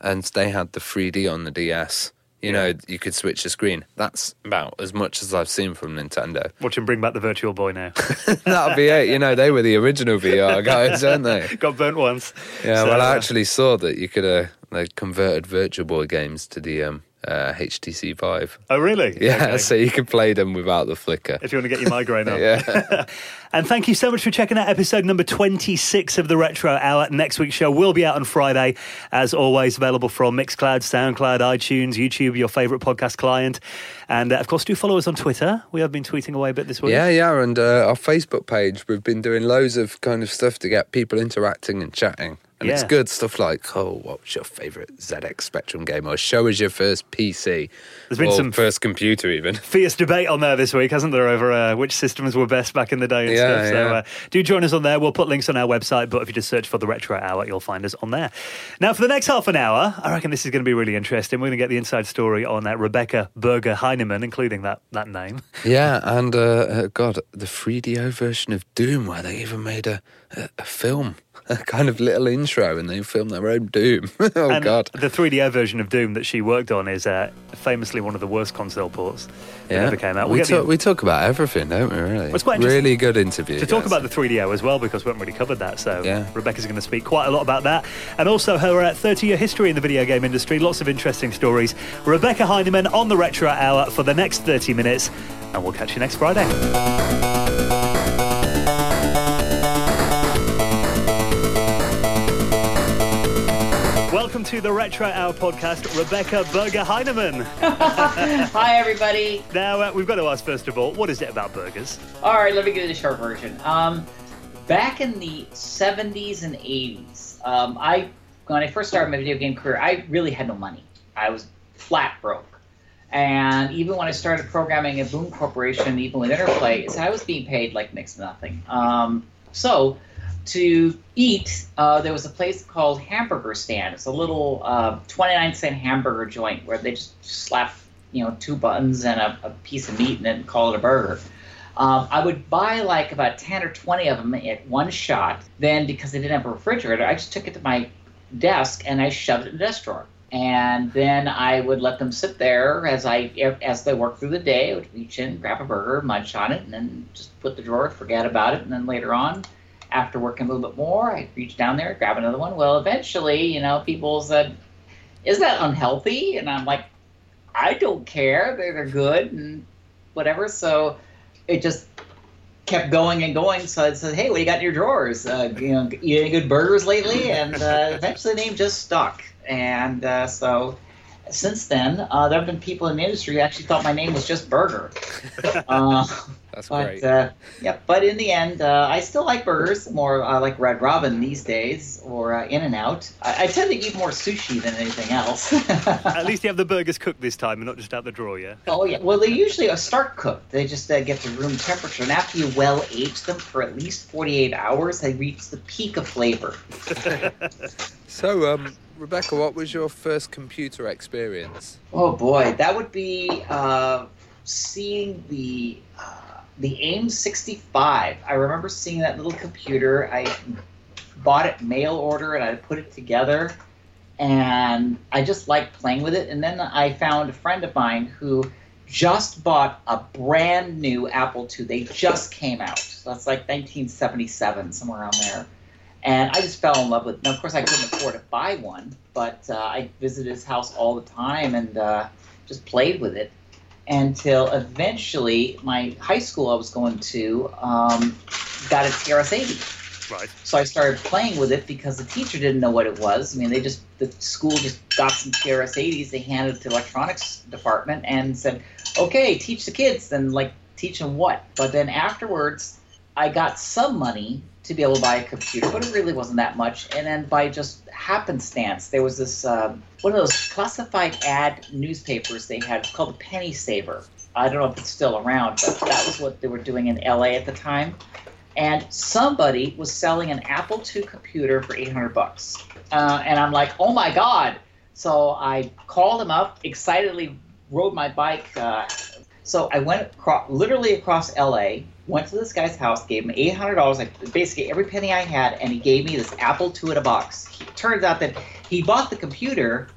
and they had the 3D on the DS. You know, you could switch the screen. That's about as much as I've seen from Nintendo. Watch them bring back the Virtual Boy now. *laughs* That'll be it. You know, they were the original VR *laughs* guys, weren't they? Got burnt once. Yeah, So, well, I uh, actually saw that you could have they converted Virtual Boy games to the um, uh, HTC Vive. Oh, really? *laughs* Yeah, Okay. so you can play them without the flicker. if you want to get your migraine *laughs* up. Yeah. *laughs* And thank you so much for checking out episode number 26 of the Retro Hour. Next week's show will be out on Friday, as always, available from Mixcloud, SoundCloud, iTunes, YouTube, your favourite podcast client. And uh, of course, do follow us on Twitter. We have been tweeting away a bit this week. Yeah, yeah, and uh, our Facebook page, we've been doing loads of kind of stuff to get people interacting and chatting. And it's good stuff like, oh, what's your favourite ZX Spectrum game? Or show us your first PC. There's been or some- first computer, even. *laughs* Fierce debate on there this week, hasn't there, over uh, which systems were best back in the day and Yeah, stuff. So yeah. uh, do join us on there. We'll put links on our website, but if you just search for the Retro Hour, you'll find us on there. Now, for the next half an hour, I reckon this is going to be really interesting. We're going to get the inside story on uh, Rebecca Burger Heineman, including that, that name. Yeah, and uh, uh, God, the 3DO version of Doom, where they even made a, a, film. *laughs* a kind of little intro, and they film their own Doom. *laughs* oh and God! The 3DO version of Doom that she worked on is uh, famously one of the worst console ports that Yeah, ever came out. we get talk, the- we talk about everything, don't we? Really, it's quite really good interview. to talk about the 3DO as well because we haven't really covered that. So Yeah. Rebecca's going to speak quite a lot about that, and also her uh, 30-year history in the video game industry. Lots of interesting stories. Rebecca Heineman on the Retro Hour for the next 30 minutes, and we'll catch you next Friday. To the Retro Hour podcast, Rebecca Burger Heineman. *laughs* Hi, everybody. Now, uh, we've got to ask first of all, what is it about burgers? All right, let me give you the short version. Um, back in the 70s and 80s, um, I when I first started my video game career, I really had no money. I was flat broke. And even when I started programming at Boone Corporation, even with Interplay, I was being paid like next to nothing. Um, so to eat, uh, there was a place called Hamburger Stand. It's a little uh, 29 cent hamburger joint where they just slap, you know, two buttons and a, a piece of meat and then call it a burger. Um, I would buy like about 10 or 20 of them at one shot. Then, because they didn't have a refrigerator, I just took it to my desk and I shoved it in the desk drawer. And then I would let them sit there as I as they worked through the day. I would reach in, grab a burger, munch on it, and then just put the drawer, forget about it. And then later on, after working a little bit more, I'd reach down there, grab another one. Well, eventually, you know, people said, "Is that unhealthy?" And I'm like, "I don't care. They're, they're good and whatever." So it just kept going and going. So I said, "Hey, what do you got in your drawers? Uh, you know, eat any good burgers lately?" And uh, eventually, the name just stuck. And uh, so, since then, uh, there have been people in the industry who actually thought my name was just Burger. *laughs* That's but great. uh, yeah, but in the end, uh, I still like burgers. More uh, like Red Robin these days, or uh, In and Out. I, I tend to eat more sushi than anything else. *laughs* *laughs* At least you have the burgers cooked this time and not just out the drawer, yeah? Oh yeah. Well, they usually are start cooked. They just uh, get to room temperature, and after you well age them for at least forty-eight hours, they reach the peak of flavor. *laughs* So, um, Rebecca, what was your first computer experience? Oh boy, that would be uh, seeing the uh, the AIM 65. I remember seeing that little computer. I bought it mail order and I put it together, and I just liked playing with it. And then I found a friend of mine who just bought a brand new Apple II. They just came out. So that's like 1977, somewhere around there. And I just fell in love with it. Now, of course, I couldn't afford to buy one, but uh, I visited his house all the time and uh, just played with it until eventually my high school I was going to um, got a TRS-80. Right. So I started playing with it because the teacher didn't know what it was. I mean, they just the school just got some TRS-80s. They handed it to the electronics department and said, "Okay, teach the kids." Then like teach them what? But then afterwards, I got some money to be able to buy a computer, but it really wasn't that much. And then by just happenstance, there was this uh, one of those classified ad newspapers they had called the Penny Saver. I don't know if it's still around, but that was what they were doing in LA at the time and somebody was selling an Apple II computer for 800 bucks. Uh, and I'm like, oh my God. So I called him up, excitedly rode my bike. Uh, so I went across, literally across LA, went to this guy's house, gave him $800, like basically every penny I had, and he gave me this Apple II in a box. It turns out that he bought the computer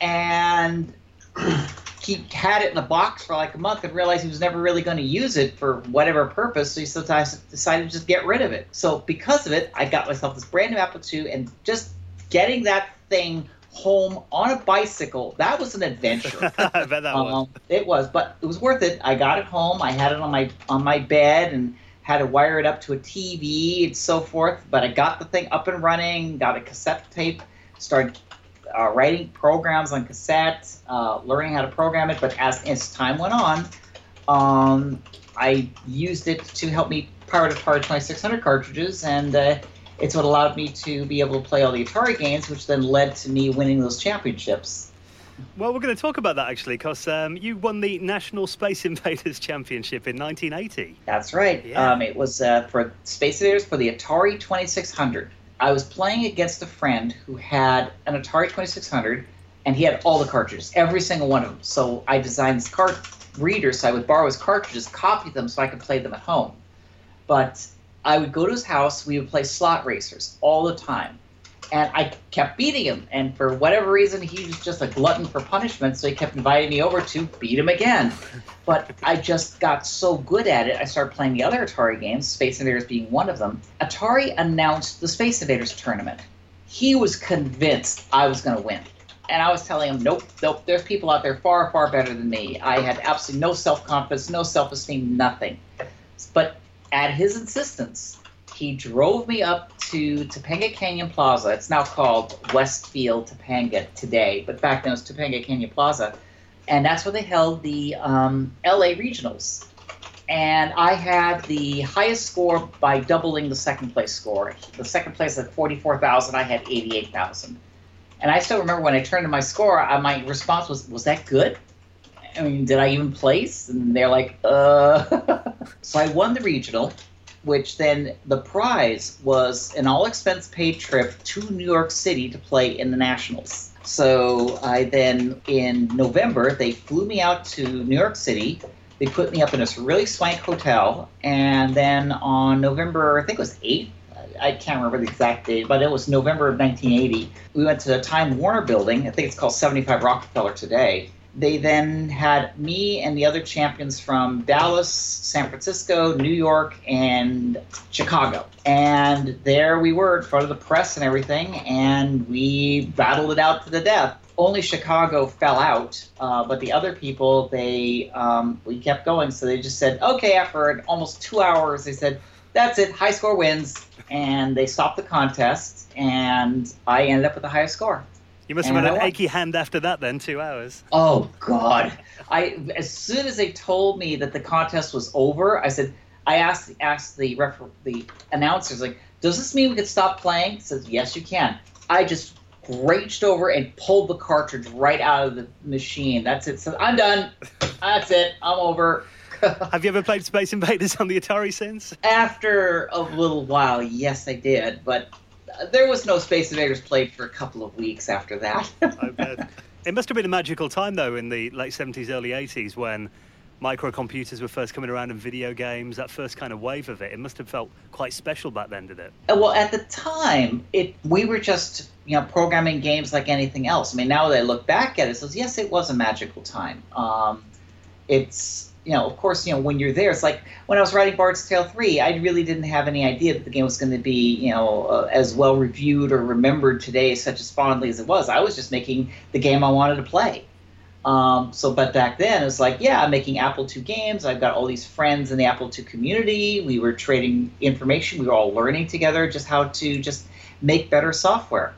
and *clears throat* he had it in a box for like a month and realized he was never really going to use it for whatever purpose. So he sometimes decided to just get rid of it. So because of it, I got myself this brand new Apple II, and just getting that thing home on a bicycle that was an adventure. *laughs* I bet that was. Um, it was, but it was worth it. I got it home. I had it on my on my bed and had to wire it up to a TV and so forth. But I got the thing up and running. Got a cassette tape. Started uh, writing programs on cassette, uh, learning how to program it. But as as time went on, um, I used it to help me power the Atari 2600 cartridges, and uh, it's what allowed me to be able to play all the Atari games, which then led to me winning those championships. Well, we're going to talk about that actually, because um, you won the National Space *laughs* Invaders Championship in 1980. That's right. Yeah. Um, it was uh, for Space Invaders for the Atari 2600. I was playing against a friend who had an Atari 2600, and he had all the cartridges, every single one of them. So I designed this card reader, so I would borrow his cartridges, copy them, so I could play them at home. But I would go to his house. We would play slot racers all the time, and I kept beating him. And for whatever reason, he was just a glutton for punishment, so he kept inviting me over to beat him again. But *laughs* I just got so good at it, I started playing the other Atari games, Space Invaders being one of them. Atari announced the Space Invaders tournament. He was convinced I was going to win. And I was telling him, nope, nope, there's people out there far, far better than me. I had absolutely no self confidence, no self esteem, nothing. But at his insistence, he drove me up to Topanga Canyon Plaza. It's now called Westfield Topanga today, but back then it was Topanga Canyon Plaza. And that's where they held the um, LA regionals. And I had the highest score by doubling the second place score. The second place at 44,000, I had 88,000. And I still remember when I turned to my score, I, my response was, "Was that good? I mean, did I even place?" And they're like, "Uh." *laughs* so I won the regional, which then the prize was an all-expense paid trip to New York City to play in the nationals. So I then in November they flew me out to New York City. They put me up in this really swank hotel, and then on November, I think it was 8th, I can't remember the exact date, but it was November of 1980. We went to the Time Warner building. I think it's called 75 Rockefeller today. They then had me and the other champions from Dallas, San Francisco, New York, and Chicago. And there we were in front of the press and everything, and we battled it out to the death. Only Chicago fell out, uh, but the other people, they um, we kept going. So they just said, okay, after almost two hours, they said, that's it, high score wins and they stopped the contest, and I ended up with the highest score. You must have had an achy hand after that, then two hours. Oh God! I as soon as they told me that the contest was over, I said, I asked the asked the the announcers like, does this mean we could stop playing? He says, yes, you can. I just reached over and pulled the cartridge right out of the machine. That's it. So I'm done. That's it. I'm over. *laughs* Have you ever played Space Invaders on the Atari since? After a little while, yes, I did, but there was no Space Invaders played for a couple of weeks after that. *laughs* It must have been a magical time, though, in the late 70s, early 80s, when microcomputers were first coming around and video games, that first kind of wave of it. It must have felt quite special back then, did it? Uh, well, at the time, it we were just you know programming games like anything else. I mean, now that I look back at it, says yes, it was a magical time. Um, it's you know, of course, you know, when you're there, it's like when I was writing Bard's Tale 3, I really didn't have any idea that the game was going to be, you know, uh, as well reviewed or remembered today, such as fondly as it was. I was just making the game I wanted to play. Um, so, but back then, it's like, yeah, I'm making Apple II games. I've got all these friends in the Apple II community. We were trading information. We were all learning together just how to just make better software.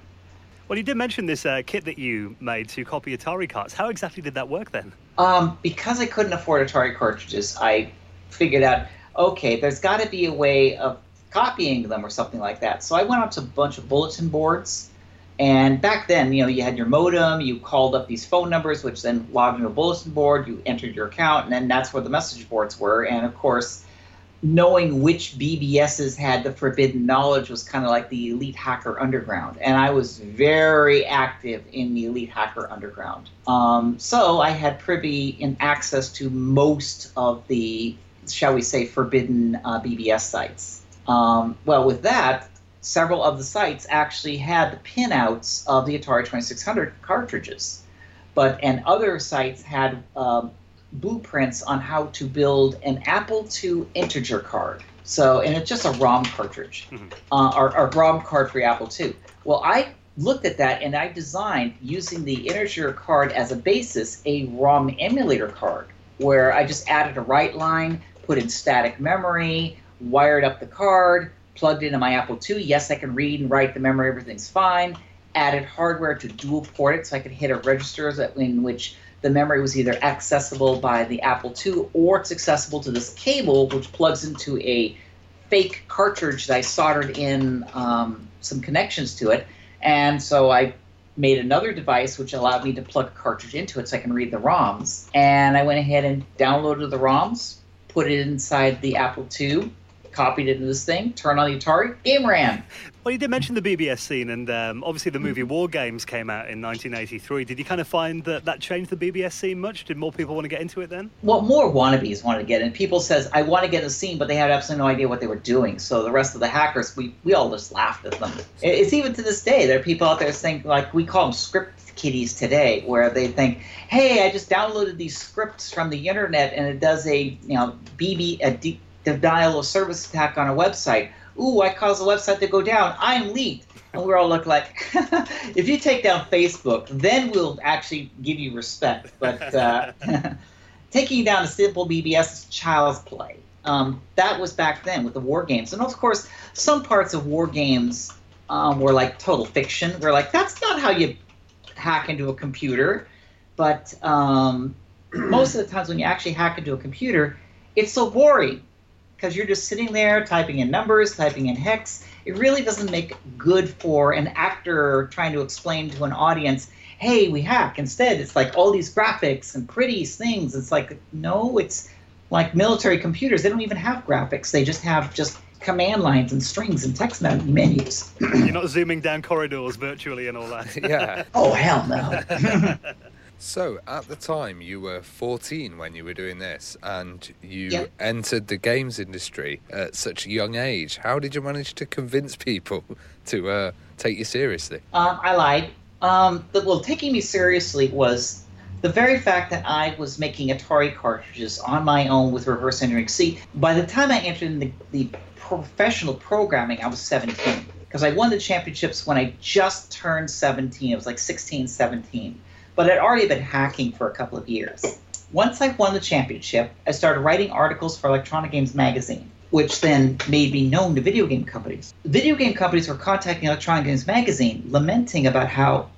Well, you did mention this uh, kit that you made to copy Atari carts. How exactly did that work then? Um, because I couldn't afford Atari cartridges, I figured out okay, there's got to be a way of copying them or something like that. So I went out to a bunch of bulletin boards. And back then, you know, you had your modem, you called up these phone numbers, which then logged into a bulletin board, you entered your account, and then that's where the message boards were. And of course, knowing which BBSs had the forbidden knowledge was kind of like the elite hacker underground, and I was very active in the elite hacker underground. Um, so I had privy in access to most of the, shall we say, forbidden uh, BBS sites. Um, well, with that, several of the sites actually had the pinouts of the Atari 2600 cartridges, but and other sites had um, blueprints on how to build an Apple II integer card. So, and it's just a ROM cartridge, mm-hmm. uh, or, or ROM card for Apple II. Well, I looked at that and I designed using the integer card as a basis a ROM emulator card where I just added a write line, put in static memory, wired up the card, plugged into my Apple II. Yes, I can read and write the memory, everything's fine. Added hardware to dual port it so I could hit a register in which the memory was either accessible by the Apple II or it's accessible to this cable, which plugs into a fake cartridge that I soldered in um, some connections to it. And so I made another device which allowed me to plug a cartridge into it so I can read the ROMs. And I went ahead and downloaded the ROMs, put it inside the Apple II, copied it into this thing, turned on the Atari, game ran. Well, you did mention the BBS scene, and um, obviously the movie War Games came out in 1983. Did you kind of find that that changed the BBS scene much? Did more people want to get into it then? Well, more wannabes wanted to get in. People says, "I want to get in the scene," but they had absolutely no idea what they were doing. So the rest of the hackers, we we all just laughed at them. It's even to this day there are people out there saying, like we call them script kiddies today, where they think, "Hey, I just downloaded these scripts from the internet, and it does a you know BB a de- denial of service attack on a website." Ooh, I caused the website to go down. I'm leaked. And we're all look like, *laughs* if you take down Facebook, then we'll actually give you respect. But uh, *laughs* taking down a simple BBS is child's play. Um, that was back then with the war games. And of course, some parts of war games um, were like total fiction. We're like, that's not how you hack into a computer. But um, *clears throat* most of the times when you actually hack into a computer, it's so boring because you're just sitting there typing in numbers, typing in hex. It really doesn't make good for an actor trying to explain to an audience, hey, we hack. Instead, it's like all these graphics and pretty things. It's like, no, it's like military computers. They don't even have graphics, they just have just command lines and strings and text menus. You're not zooming down corridors virtually and all that. *laughs* yeah. Oh, hell no. *laughs* So, at the time, you were 14 when you were doing this, and you Yep. entered the games industry at such a young age. How did you manage to convince people *laughs* to uh, take you seriously? Um, I lied. Um, but, well, taking me seriously was the very fact that I was making Atari cartridges on my own with reverse engineering. See, by the time I entered in the, the professional programming, I was 17 because I won the championships when I just turned 17. It was like 16, 17. But I'd already been hacking for a couple of years. Once I won the championship, I started writing articles for Electronic Games Magazine, which then made me known to video game companies. Video game companies were contacting Electronic Games Magazine, lamenting about how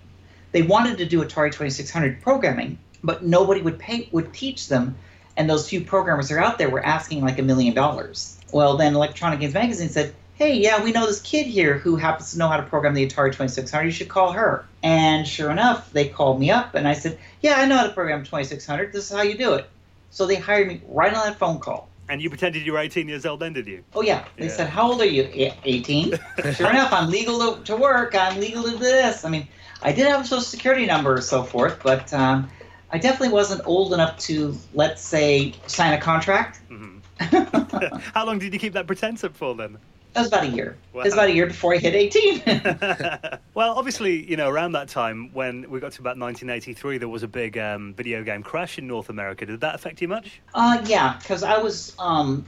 they wanted to do Atari 2600 programming, but nobody would pay would teach them, and those few programmers that are out there were asking like a million dollars. Well, then Electronic Games Magazine said, "Hey, yeah, we know this kid here who happens to know how to program the Atari 2600. You should call her." And sure enough, they called me up, and I said, "Yeah, I know how to program 2600. This is how you do it." So they hired me right on that phone call. And you pretended you were 18 years old then, did you? Oh yeah. They Yeah. said, "How old are you?" "Eh, 18. *laughs* sure enough, I'm legal to, to work. I'm legal to do this. I mean, I did have a social security number and so forth, but um, I definitely wasn't old enough to, let's say, sign a contract. *laughs* *laughs* How long did you keep that pretense up for then? That was about a year. Wow. It was about a year before I hit 18. *laughs* *laughs* Well, obviously, you know, around that time when we got to about 1983, there was a big um, video game crash in North America. Did that affect you much? uh, yeah, because I was, um,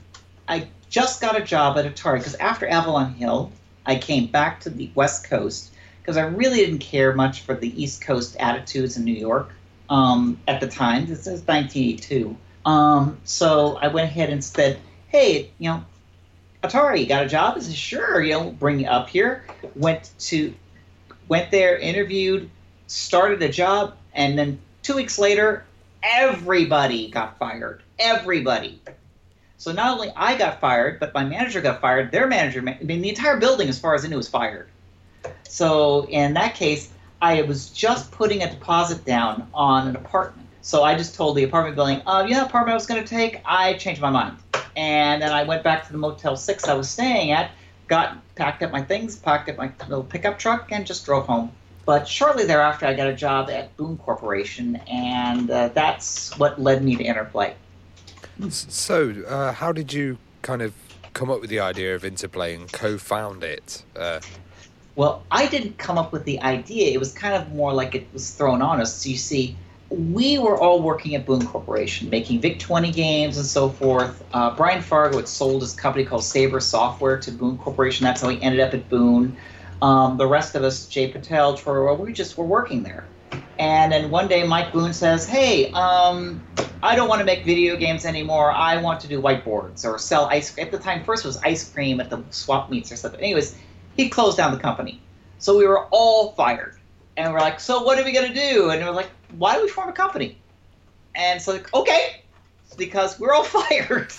I just got a job at Atari. Because after Avalon Hill, I came back to the West Coast because I really didn't care much for the East Coast attitudes in New York um, at the time. This is 1982. Um, so I went ahead and said, hey, you know, Atari, got a job? I said, sure, you know, bring you up here. Went to, went there, interviewed, started a job, and then two weeks later, everybody got fired. Everybody. So not only I got fired, but my manager got fired. Their manager, I mean, the entire building, as far as I knew, was fired. So in that case, I was just putting a deposit down on an apartment. So I just told the apartment building, uh, yeah, apartment I was going to take, I changed my mind. And then I went back to the Motel 6 I was staying at, got packed up my things, packed up my little pickup truck, and just drove home. But shortly thereafter, I got a job at Boone Corporation, and uh, that's what led me to Interplay. So, uh, how did you kind of come up with the idea of Interplay and co-found it? Uh, Well, I didn't come up with the idea. It was kind of more like it was thrown on us. So you see, we were all working at Boone Corporation, making Vic 20 games and so forth. Uh, Brian Fargo had sold his company called Sabre Software to Boone Corporation. That's how he ended up at Boone. Um, the rest of us, Jay Patel, Troy, we just were working there. And then one day, Mike Boone says, "Hey, um, I don't want to make video games anymore. I want to do whiteboards or sell ice. At the time, first was ice cream at the swap meets or something. Anyways, he closed down the company. So we were all fired. And we're like, so what are we going to do? And we're like, why do we form a company? And so, like, okay, because we're all *laughs* fired.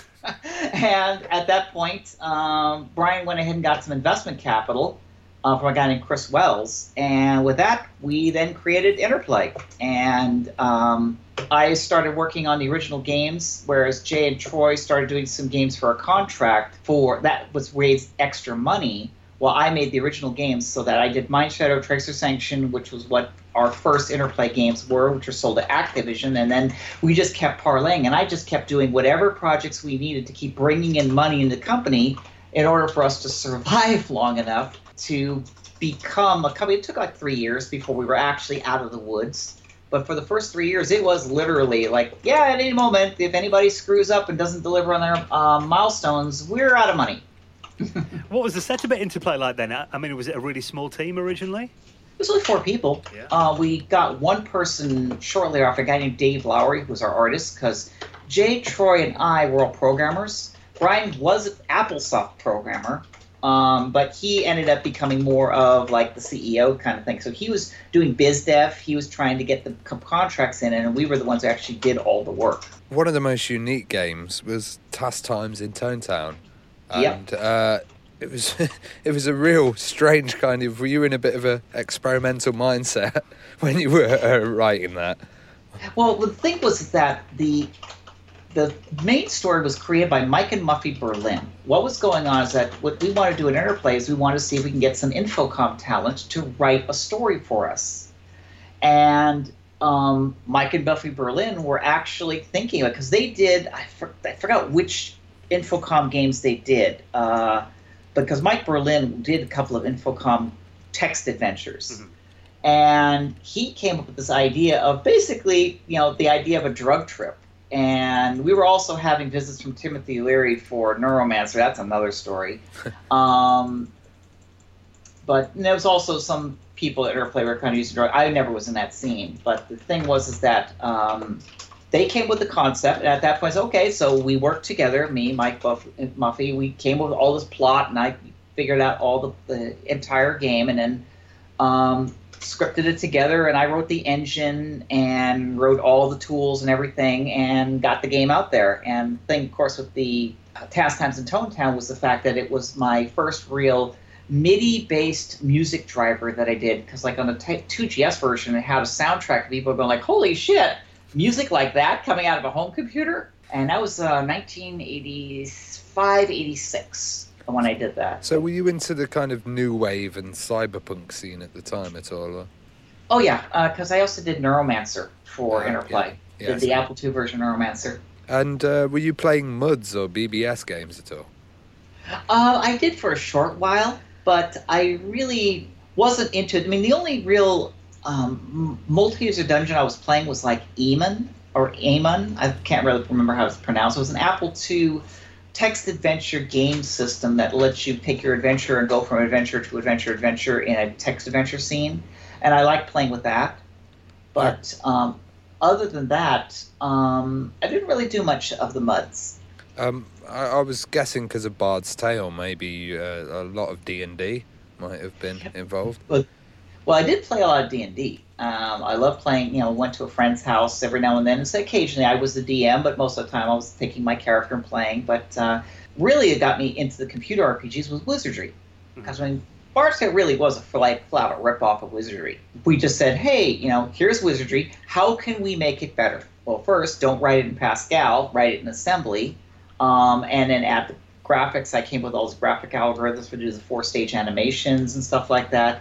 and at that point, um, Brian went ahead and got some investment capital uh, from a guy named Chris Wells. And with that, we then created Interplay. And um, I started working on the original games, whereas Jay and Troy started doing some games for a contract for that was raised extra money well, I made the original games so that I did Mind Shadow, Tracer Sanction, which was what our first Interplay games were, which were sold to Activision, and then we just kept parlaying, and I just kept doing whatever projects we needed to keep bringing in money into the company in order for us to survive *laughs* long enough to become a company. It took like three years before we were actually out of the woods. But for the first three years, it was literally like, yeah, at any moment, if anybody screws up and doesn't deliver on their um, milestones, we're out of money. *laughs* what was the setup at Interplay like then? I mean, was it a really small team originally? It was only four people. Yeah. Uh, we got one person shortly after, a guy named Dave Lowery, who was our artist, because Jay, Troy, and I were all programmers. Brian was an AppleSoft programmer, um, but he ended up becoming more of like the CEO kind of thing. So he was doing biz dev. He was trying to get the contracts in, and we were the ones who actually did all the work. One of the most unique games was Tass Times in Tonetown and yep. uh, it was *laughs* it was a real strange kind of. Were you in a bit of a experimental mindset *laughs* when you were uh, writing that? Well, the thing was that the the main story was created by Mike and Muffy Berlyn. What was going on is that what we want to do in Interplay is we want to see if we can get some Infocom talent to write a story for us. And um, Mike and Muffy Berlyn were actually thinking because they did. I, for, I forgot which Infocom games they did. Uh, because Mike Berlyn did a couple of Infocom text adventures. Mm-hmm. And he came up with this idea of basically, you know, the idea of a drug trip. And we were also having visits from Timothy Leary for Neuromancer. That's another story. *laughs* um, but there was also some people at Interplay were kind of using drugs. I never was in that scene. But the thing was is that um, they came with the concept, and at that point, okay, so we worked together, me, Mike Buff, Muffy, we came with all this plot, and I figured out all the, the entire game, and then um, scripted it together, and I wrote the engine and wrote all the tools and everything, and got the game out there. And thing, of course, with the Tass Times in Tonetown was the fact that it was my first real MIDI-based music driver that I did, because like on the 2GS version, it had a soundtrack. People were going like, "Holy shit!" Music like that coming out of a home computer. And that was uh, 1985, 86 when I did that. So were you into the kind of new wave and cyberpunk scene at the time at all? Or? Oh, yeah, because uh, I also did Neuromancer for uh, Interplay. Yeah. Did the Apple II version of Neuromancer. And uh, were you playing MUDs or BBS games at all? Uh, I did for a short while, but I really wasn't into it. I mean, the only real um, multi-user dungeon I was playing was like Eamon or Amon. I can't really remember how it's pronounced. It was an Apple II text adventure game system that lets you pick your adventure and go from adventure to adventure adventure in a text adventure scene. And I like playing with that. But um, other than that, um, I didn't really do much of the MUDs. Um, I, I, was guessing because of Bard's Tale, maybe uh, a lot of D and D might have been involved. But well, I did play a lot of D and D. Um, I love playing. You know, went to a friend's house every now and then. And so occasionally I was the DM, but most of the time I was taking my character and playing. But uh, really, it got me into the computer RPGs was Wizardry, because mm-hmm. when Bard's Tale really was a flat, flat out rip off of Wizardry. We just said, hey, you know, here's Wizardry. How can we make it better? Well, first, don't write it in Pascal. Write it in assembly, um, and then add the graphics. I came with all these graphic algorithms for do the four stage animations and stuff like that.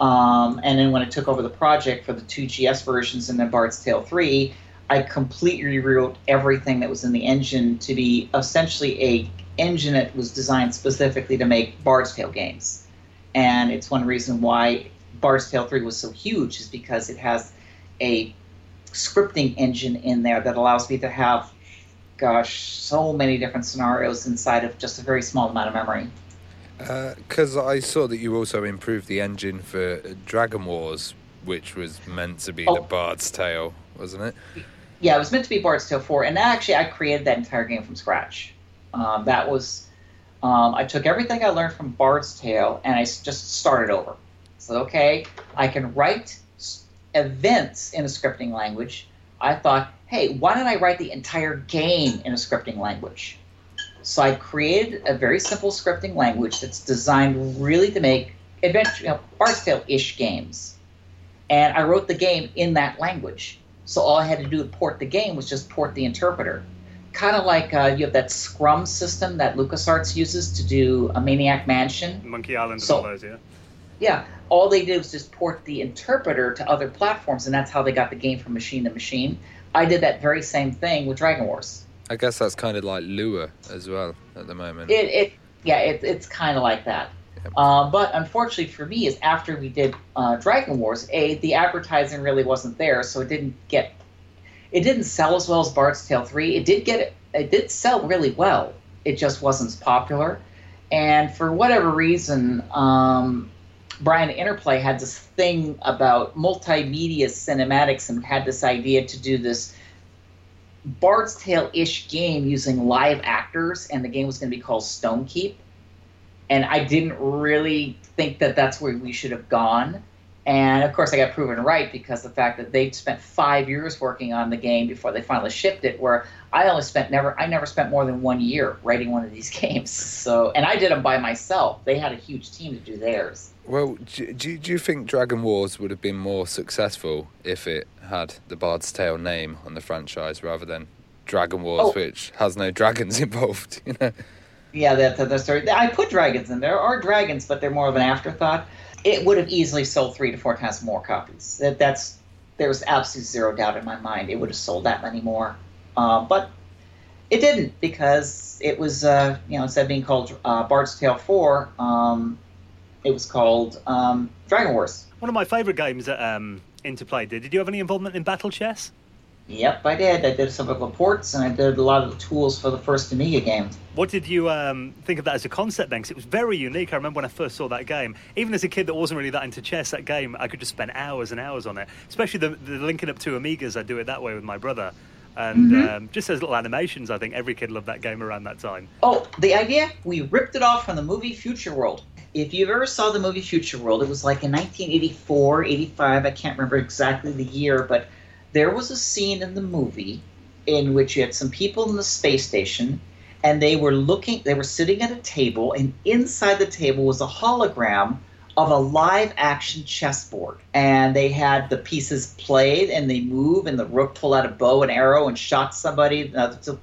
Um, and then when I took over the project for the two GS versions and then Bard's Tale 3, I completely rewrote everything that was in the engine to be essentially a engine that was designed specifically to make Bard's Tale games. And it's one reason why Bard's Tale 3 was so huge is because it has a scripting engine in there that allows me to have gosh, so many different scenarios inside of just a very small amount of memory. Because uh, I saw that you also improved the engine for Dragon Wars, which was meant to be oh. the Bard's Tale, wasn't it? Yeah, it was meant to be Bard's Tale 4, and actually I created that entire game from scratch. Um, that was, um, I took everything I learned from Bard's Tale and I just started over. So, okay, I can write events in a scripting language. I thought, hey, why don't I write the entire game in a scripting language? So I created a very simple scripting language that's designed really to make adventure, you know, Bard's Tale-ish games. And I wrote the game in that language. So all I had to do to port the game was just port the interpreter. kind of like uh, you have that SCUMM system that LucasArts uses to do a Maniac Mansion. Monkey Island so, and all those, yeah. Yeah, all they did was just port the interpreter to other platforms, and that's how they got the game from machine to machine. I did that very same thing with Dragon Wars. I guess that's kind of like Lua as well at the moment. It, it yeah, it, it's kind of like that. Uh, but unfortunately for me, is after we did uh, Dragon Wars, a the advertising really wasn't there, so it didn't get, it didn't sell as well as Bard's Tale three. It did get, it did sell really well. It just wasn't as popular, and for whatever reason, um, Brian Interplay had this thing about multimedia cinematics and had this idea to do this Bard's Tale ish game using live actors, and the game was going to be called Stonekeep. And I didn't really think that that's where we should have gone. And of course, I got proven right because the fact that they spent five years working on the game before they finally shipped it, where I only spent never, I never spent more than one year writing one of these *laughs* games. So, and I did them by myself. They had a huge team to do theirs. Well, do, do, do you think Dragon Wars would have been more successful if it had the Bard's Tale name on the franchise rather than Dragon Wars, oh. which has no dragons *laughs* involved? You know. Yeah, that's the story. I put dragons in. There are dragons, but they're more of an afterthought. It would have easily sold three to four times more copies. That, that's there's absolutely zero doubt in my mind. It would have sold that many more, uh, but it didn't because it was uh, you know instead of being called uh, Bard's Tale Four, um, it was called um, Dragon Wars. One of my favorite games that um, Interplay did. Did you have any involvement in Battle Chess? Yep, I did. I did some of the ports and I did a lot of the tools for the first Amiga game. What did you um, think of that as a concept then? Because it was very unique. I remember when I first saw that game. Even as a kid that wasn't really that into chess, that game, I could just spend hours and hours on it. Especially the, the linking up to Amigas, I'd do it that way with my brother. And mm-hmm. um, just as little animations, I think every kid loved that game around that time. Oh, the idea? We ripped it off from the movie Future World if you ever saw the movie Future World, it was like in 1984, 85, I can't remember exactly the year, but there was a scene in the movie in which you had some people in the space station and they were looking, they were sitting at a table, and inside the table was a hologram of a live action chessboard. And they had the pieces played and they move, and the rook pulled out a bow and arrow and shot somebody.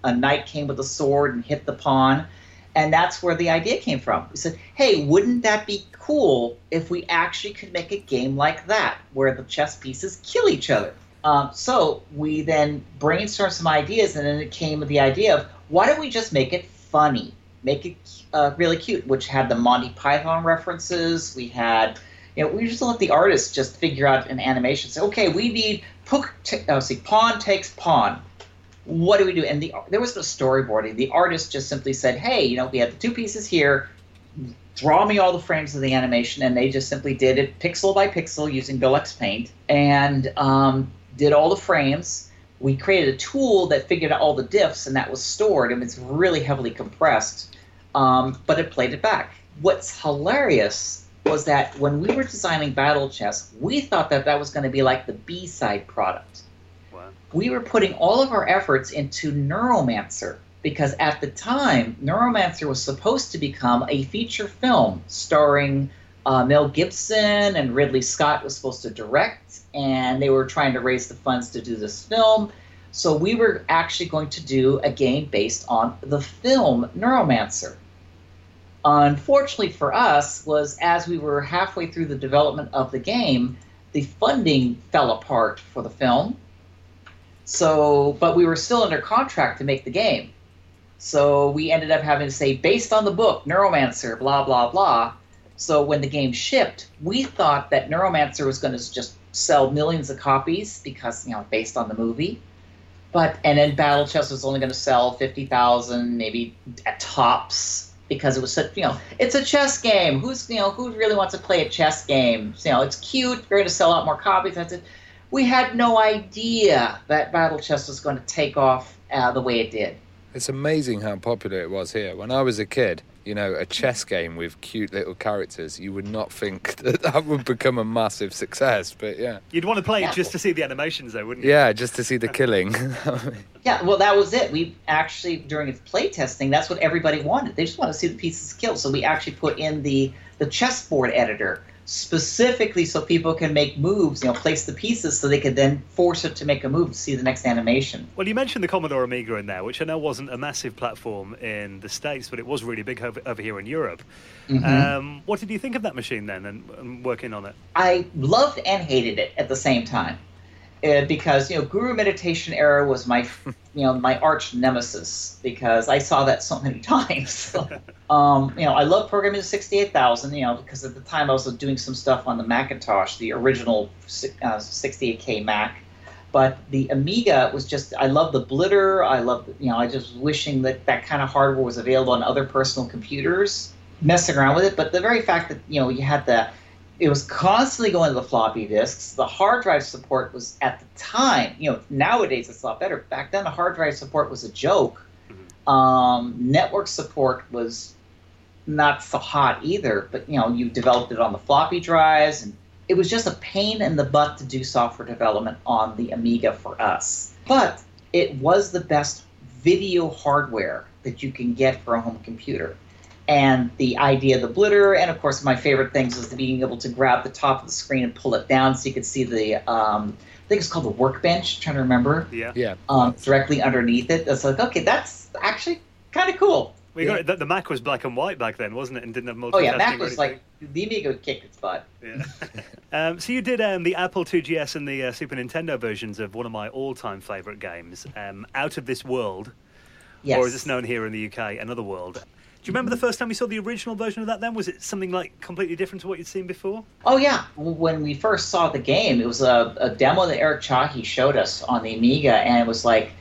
A knight came with a sword and hit the pawn and that's where the idea came from. We said, hey, wouldn't that be cool if we actually could make a game like that, where the chess pieces kill each other? Um, so we then brainstormed some ideas, and then it came with the idea of why don't we just make it funny, make it uh, really cute, which had the Monty Python references. We had, you know, we just let the artists just figure out an animation. Say, okay, we need pook. T- oh, see, pawn takes pawn what do we do? And the there was no storyboarding. The artist just simply said, "Hey, you know, we have the two pieces here. Draw me all the frames of the animation," and they just simply did it pixel by pixel using Deluxe Paint and um, did all the frames. We created a tool that figured out all the diffs, and that was stored, and it's really heavily compressed. Um, but it played it back. What's hilarious was that when we were designing Battle Chess, we thought that that was going to be like the B side product we were putting all of our efforts into Neuromancer because at the time, Neuromancer was supposed to become a feature film starring uh, Mel Gibson and Ridley Scott was supposed to direct, and they were trying to raise the funds to do this film. So we were actually going to do a game based on the film Neuromancer. Unfortunately for us, was as we were halfway through the development of the game, the funding fell apart for the film so, but we were still under contract to make the game. So we ended up having to say, based on the book, Neuromancer, blah, blah, blah. So when the game shipped, we thought that Neuromancer was going to just sell millions of copies because, you know, based on the movie. But, and then Battle Chess was only going to sell 50,000, maybe at tops because it was such, you know, it's a chess game. Who's, you know, who really wants to play a chess game? You know, it's cute. You're going to sell out more copies. That's it we had no idea that Battle Chess was going to take off uh, the way it did. It's amazing how popular it was here. When I was a kid, you know, a chess game with cute little characters, you would not think *laughs* that that would become a massive success. But yeah. You'd want to play yeah. it just to see the animations, though, wouldn't you? Yeah, just to see the killing. *laughs* yeah, well, that was it. We actually, during its play testing, that's what everybody wanted. They just want to see the pieces killed. So we actually put in the, the chessboard editor specifically so people can make moves, you know, place the pieces so they could then force it to make a move to see the next animation. Well, you mentioned the Commodore Amiga in there, which I know wasn't a massive platform in the States, but it was really big over, over here in Europe. Mm-hmm. Um, what did you think of that machine then and, and working on it? I loved and hated it at the same time. Uh, because you know guru meditation error was my *laughs* you know my arch nemesis because i saw that so many *laughs* times. Um, you know i love programming 68000 you know because at the time i was doing some stuff on the macintosh the original uh, 68k mac. But the amiga was just i love the blitter. I love you know i just wishing that that kind of hardware was available on other personal computers messing around with it. But the very fact that you know you had the it was constantly going to the floppy disks. The hard drive support was at the time, you know, nowadays it's a lot better. Back then, the hard drive support was a joke. Mm-hmm. Um, network support was not so hot either, but you know, you developed it on the floppy drives, and it was just a pain in the butt to do software development on the Amiga for us. But it was the best video hardware that you can get for a home computer and the idea of the blitter, and of course, my favorite things was the being able to grab the top of the screen and pull it down so you could see the. Um, I think it's called the workbench. I'm trying to remember. Yeah. Yeah. Um, directly underneath it. It's like okay, that's actually kind of cool. We yeah. the, the, Mac was black and white back then, wasn't it? And didn't have multitasking. Oh yeah, Mac was like the Amiga kicked its butt. Yeah. *laughs* um, so you did um, the Apple 2GS and the uh, Super Nintendo versions of one of my all-time favorite games, um, Out of This World. Yes. Or as it's known here in the UK, Another World. Do you remember the first time you saw the original version of that then? Was it something like completely different to what you'd seen before? Oh, yeah. When we first saw the game, it was a, a demo that Eric Chahi showed us on the Amiga, and it was like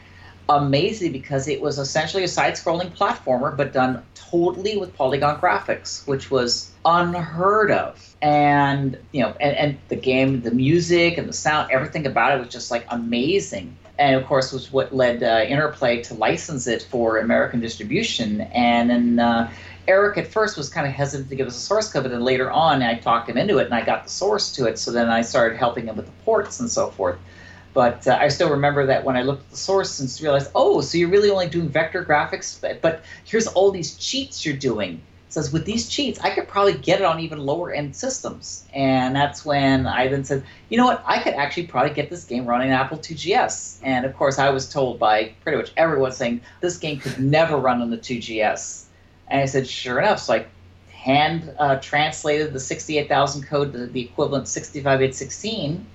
amazing because it was essentially a side scrolling platformer, but done totally with polygon graphics, which was unheard of. And, you know, and, and the game, the music and the sound, everything about it was just like amazing and of course was what led uh, Interplay to license it for American distribution. And then uh, Eric at first was kind of hesitant to give us a source code, but then later on I talked him into it and I got the source to it. So then I started helping him with the ports and so forth. But uh, I still remember that when I looked at the source and realized, oh, so you're really only doing vector graphics, but, but here's all these cheats you're doing says with these cheats i could probably get it on even lower end systems. And that's when i then said you know what? I could actually probably get this game running on apple 2gs and of course i was told by pretty much everyone saying this game could never run on the 2gs and i said sure enough. So i hand uh, translated the 68000 code to the equivalent 65816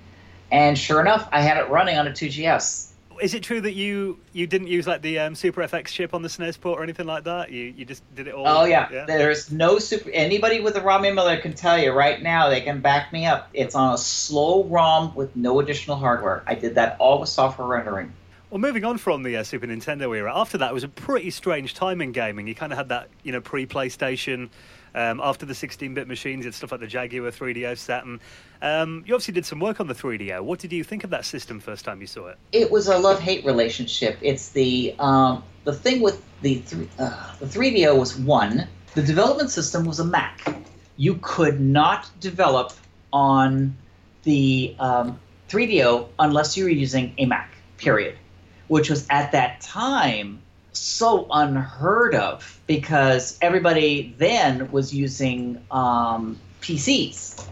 and sure enough i had it running on a 2gs is it true that you you didn't use like the um, Super FX chip on the SNES port or anything like that? You you just did it all. Oh yeah, yeah? there's no super. Anybody with a ROM emulator can tell you right now. They can back me up. It's on a slow ROM with no additional hardware. I did that all with software rendering. Well, moving on from the uh, Super Nintendo era, after that it was a pretty strange time in gaming. You kind of had that, you know, pre-PlayStation um, after the 16-bit machines, it's stuff like the Jaguar 3DO, Saturn. Um, you obviously did some work on the 3DO. What did you think of that system first time you saw it? It was a love-hate relationship. It's the um, the thing with the th- uh, the 3DO was one. The development system was a Mac. You could not develop on the 3DO um, unless you were using a Mac. Period. Which was at that time so unheard of because everybody then was using um, PCs.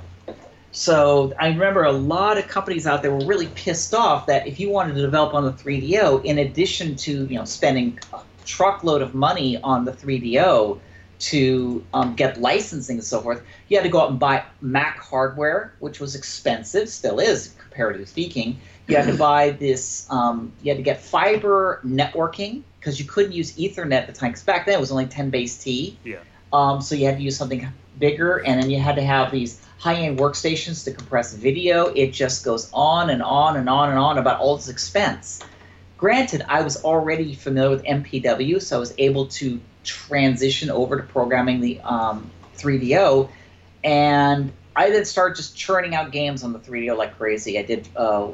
So I remember a lot of companies out there were really pissed off that if you wanted to develop on the 3DO, in addition to you know spending a truckload of money on the 3DO to um, get licensing and so forth, you had to go out and buy Mac hardware, which was expensive, still is comparatively speaking. You had to buy this. Um, you had to get fiber networking because you couldn't use Ethernet at the time. Because back then it was only 10 base T. Yeah. Um, so you had to use something bigger, and then you had to have these high-end workstations to compress video. It just goes on and on and on and on about all this expense. Granted, I was already familiar with MPW, so I was able to transition over to programming the um, 3DO, and I then started just churning out games on the 3DO like crazy. I did uh,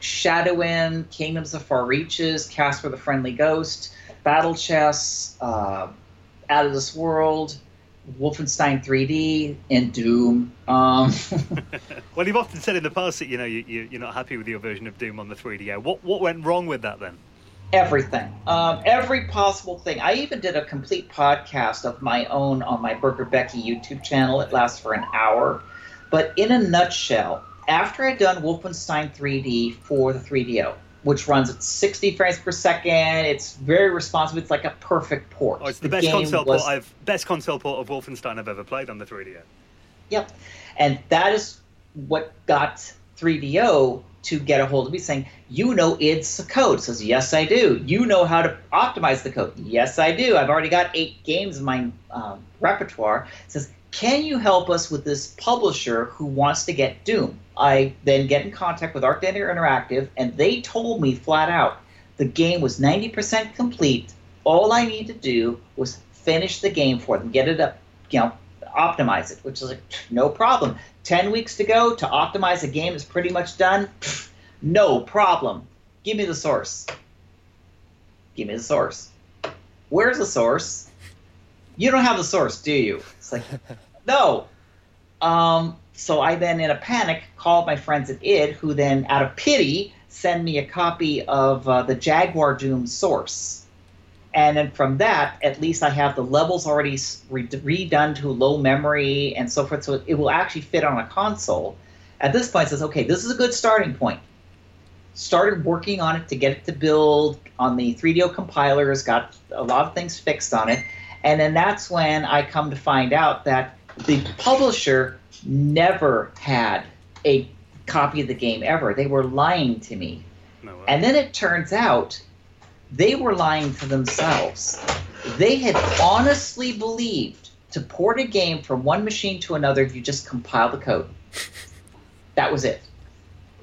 Shadowin, Kingdoms of Far Reaches, Casper the Friendly Ghost, Battle Chess, uh, Out of This World, Wolfenstein 3D, and Doom. Um, *laughs* *laughs* well, you've often said in the past that you know you, you, are not happy with your version of Doom on the 3DO. What what went wrong with that then? Everything, um, every possible thing. I even did a complete podcast of my own on my Burger Becky YouTube channel. It lasts for an hour But in a nutshell, after I'd done Wolfenstein 3D for the 3DO, which runs at 60 frames per second. It's very responsive. It's like a perfect port. Oh, it's the, the best console was, port I've best console port of Wolfenstein I've ever played on the 3DO. Yep, and that is what got 3DO to get a hold of me, saying, "You know its a code." Says, "Yes, I do." You know how to optimize the code. Yes, I do. I've already got eight games in my um, repertoire. Says, "Can you help us with this publisher who wants to get Doom?" I then get in contact with Arc Interactive, and they told me flat out the game was 90% complete. All I need to do was finish the game for them, get it up, you know, optimize it, which is like, no problem. 10 weeks to go to optimize a game is pretty much done. No problem. Give me the source. Give me the source. Where's the source? You don't have the source, do you? It's like, *laughs* no. Um, so I then, in a panic, called my friends at id, who then, out of pity, send me a copy of uh, the Jaguar Doom source. And then from that, at least I have the levels already re- redone to low memory and so forth, so it will actually fit on a console. At this point, it says, okay, this is a good starting point. Started working on it to get it to build on the 3DO compilers, got a lot of things fixed on it. And then that's when I come to find out that the publisher never had a copy of the game ever. They were lying to me. No and then it turns out they were lying to themselves. They had honestly believed to port a game from one machine to another, you just compile the code. That was it.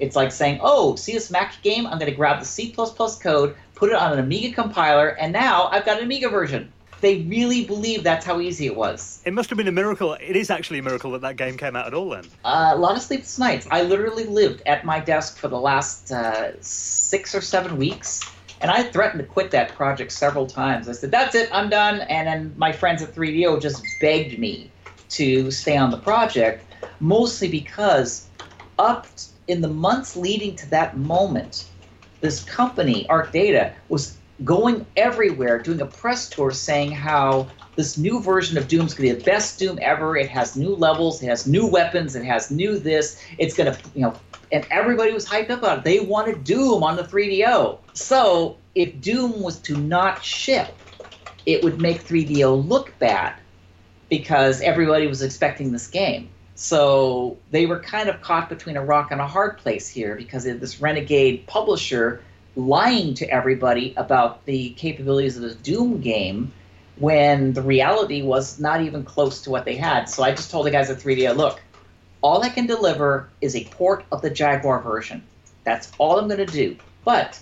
It's like saying, oh, see this Mac game? I'm going to grab the C code, put it on an Amiga compiler, and now I've got an Amiga version they really believed that's how easy it was. It must have been a miracle. It is actually a miracle that that game came out at all. Then uh, a lot of sleepless nights. I literally lived at my desk for the last uh, six or seven weeks, and I threatened to quit that project several times. I said, "That's it, I'm done." And then my friends at 3DO just begged me to stay on the project, mostly because up in the months leading to that moment, this company, Art Data, was going everywhere, doing a press tour saying how this new version of Doom is going to be the best Doom ever. It has new levels, it has new weapons, it has new this. It's going to, you know, and everybody was hyped up about it. They wanted Doom on the 3DO. So if Doom was to not ship, it would make 3DO look bad because everybody was expecting this game. So they were kind of caught between a rock and a hard place here because this renegade publisher lying to everybody about the capabilities of this Doom game when the reality was not even close to what they had. So I just told the guys at 3DO, look, all I can deliver is a port of the Jaguar version. That's all I'm going to do. But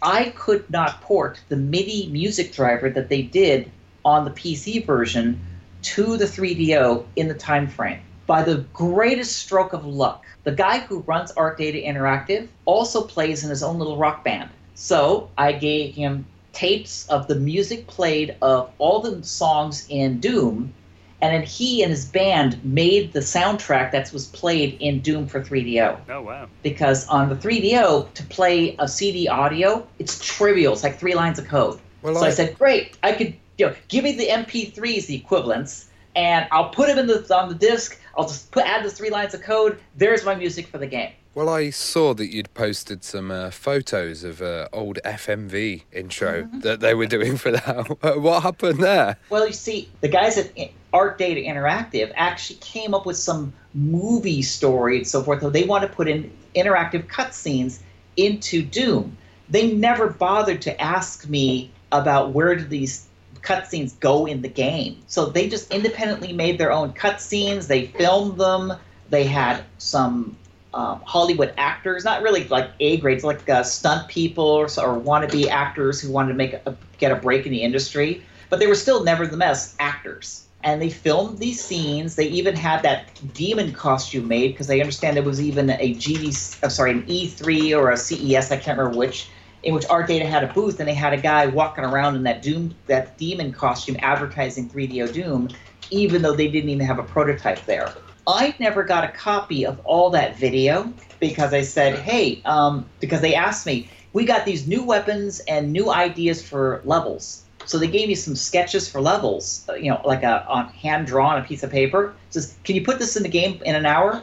I could not port the MIDI music driver that they did on the PC version to the 3DO in the time frame. By the greatest stroke of luck, the guy who runs Art Data Interactive also plays in his own little rock band. So I gave him tapes of the music played of all the songs in Doom, and then he and his band made the soundtrack that was played in Doom for 3DO. Oh wow! Because on the 3DO to play a CD audio, it's trivial. It's like three lines of code. Well, so I, I said, great, I could you know give me the MP3s, the equivalents, and I'll put them in the on the disc I'll just put add the three lines of code. There's my music for the game. Well, I saw that you'd posted some uh, photos of uh, old FMV intro mm-hmm. that they were doing for that. *laughs* what happened there? Well, you see, the guys at Art Data Interactive actually came up with some movie story and so forth. So they want to put in interactive cutscenes into Doom. They never bothered to ask me about where do these cutscenes go in the game. So they just independently made their own cutscenes. They filmed them. They had some um, Hollywood actors, not really like A grades, like uh, stunt people or, or wannabe actors who wanted to make a, get a break in the industry, but they were still nevertheless actors. And they filmed these scenes. They even had that demon costume made because they understand there was even a GD, uh, sorry, an E3 or a CES, I can't remember which, in which Art Data had a booth and they had a guy walking around in that Doom, that demon costume, advertising 3DO Doom, even though they didn't even have a prototype there. I never got a copy of all that video because I said, hey, um, because they asked me, we got these new weapons and new ideas for levels. So they gave me some sketches for levels, uh, you know, like a on hand drawn a piece of paper. It says, can you put this in the game in an hour?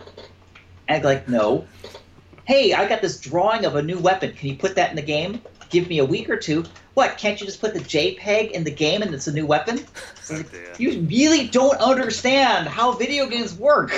And I'd be like, no. Hey, I got this drawing of a new weapon. Can you put that in the game? Give me a week or two. What? Can't you just put the JPEG in the game and it's a new weapon? *laughs* Oh, you really don't understand how video games work.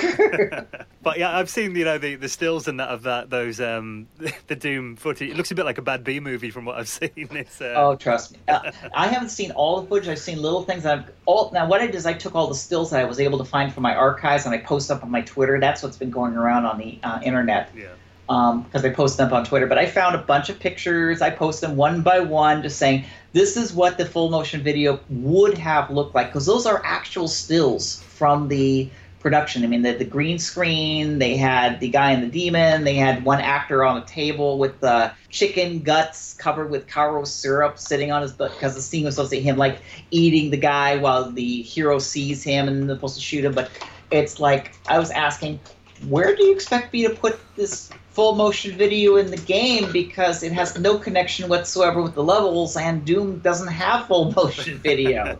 *laughs* but yeah, I've seen you know the, the stills and that of that those um *laughs* the Doom footage. It looks a bit like a bad B movie from what I've seen. It's uh... oh, trust me. Uh, I haven't seen all the footage. I've seen little things. I've all now. What I did is I took all the stills that I was able to find from my archives and I post up on my Twitter. That's what's been going around on the uh, internet. Yeah because um, I post them on Twitter. But I found a bunch of pictures. I post them one by one, just saying this is what the full motion video would have looked like, because those are actual stills from the production. I mean, the, the green screen, they had the guy and the demon, they had one actor on a table with the chicken guts covered with Karo syrup sitting on his butt, because the scene was supposed to be him like eating the guy while the hero sees him and they're supposed to shoot him. But it's like, I was asking, where do you expect me to put this full motion video in the game because it has no connection whatsoever with the levels, and Doom doesn't have full *laughs* motion video.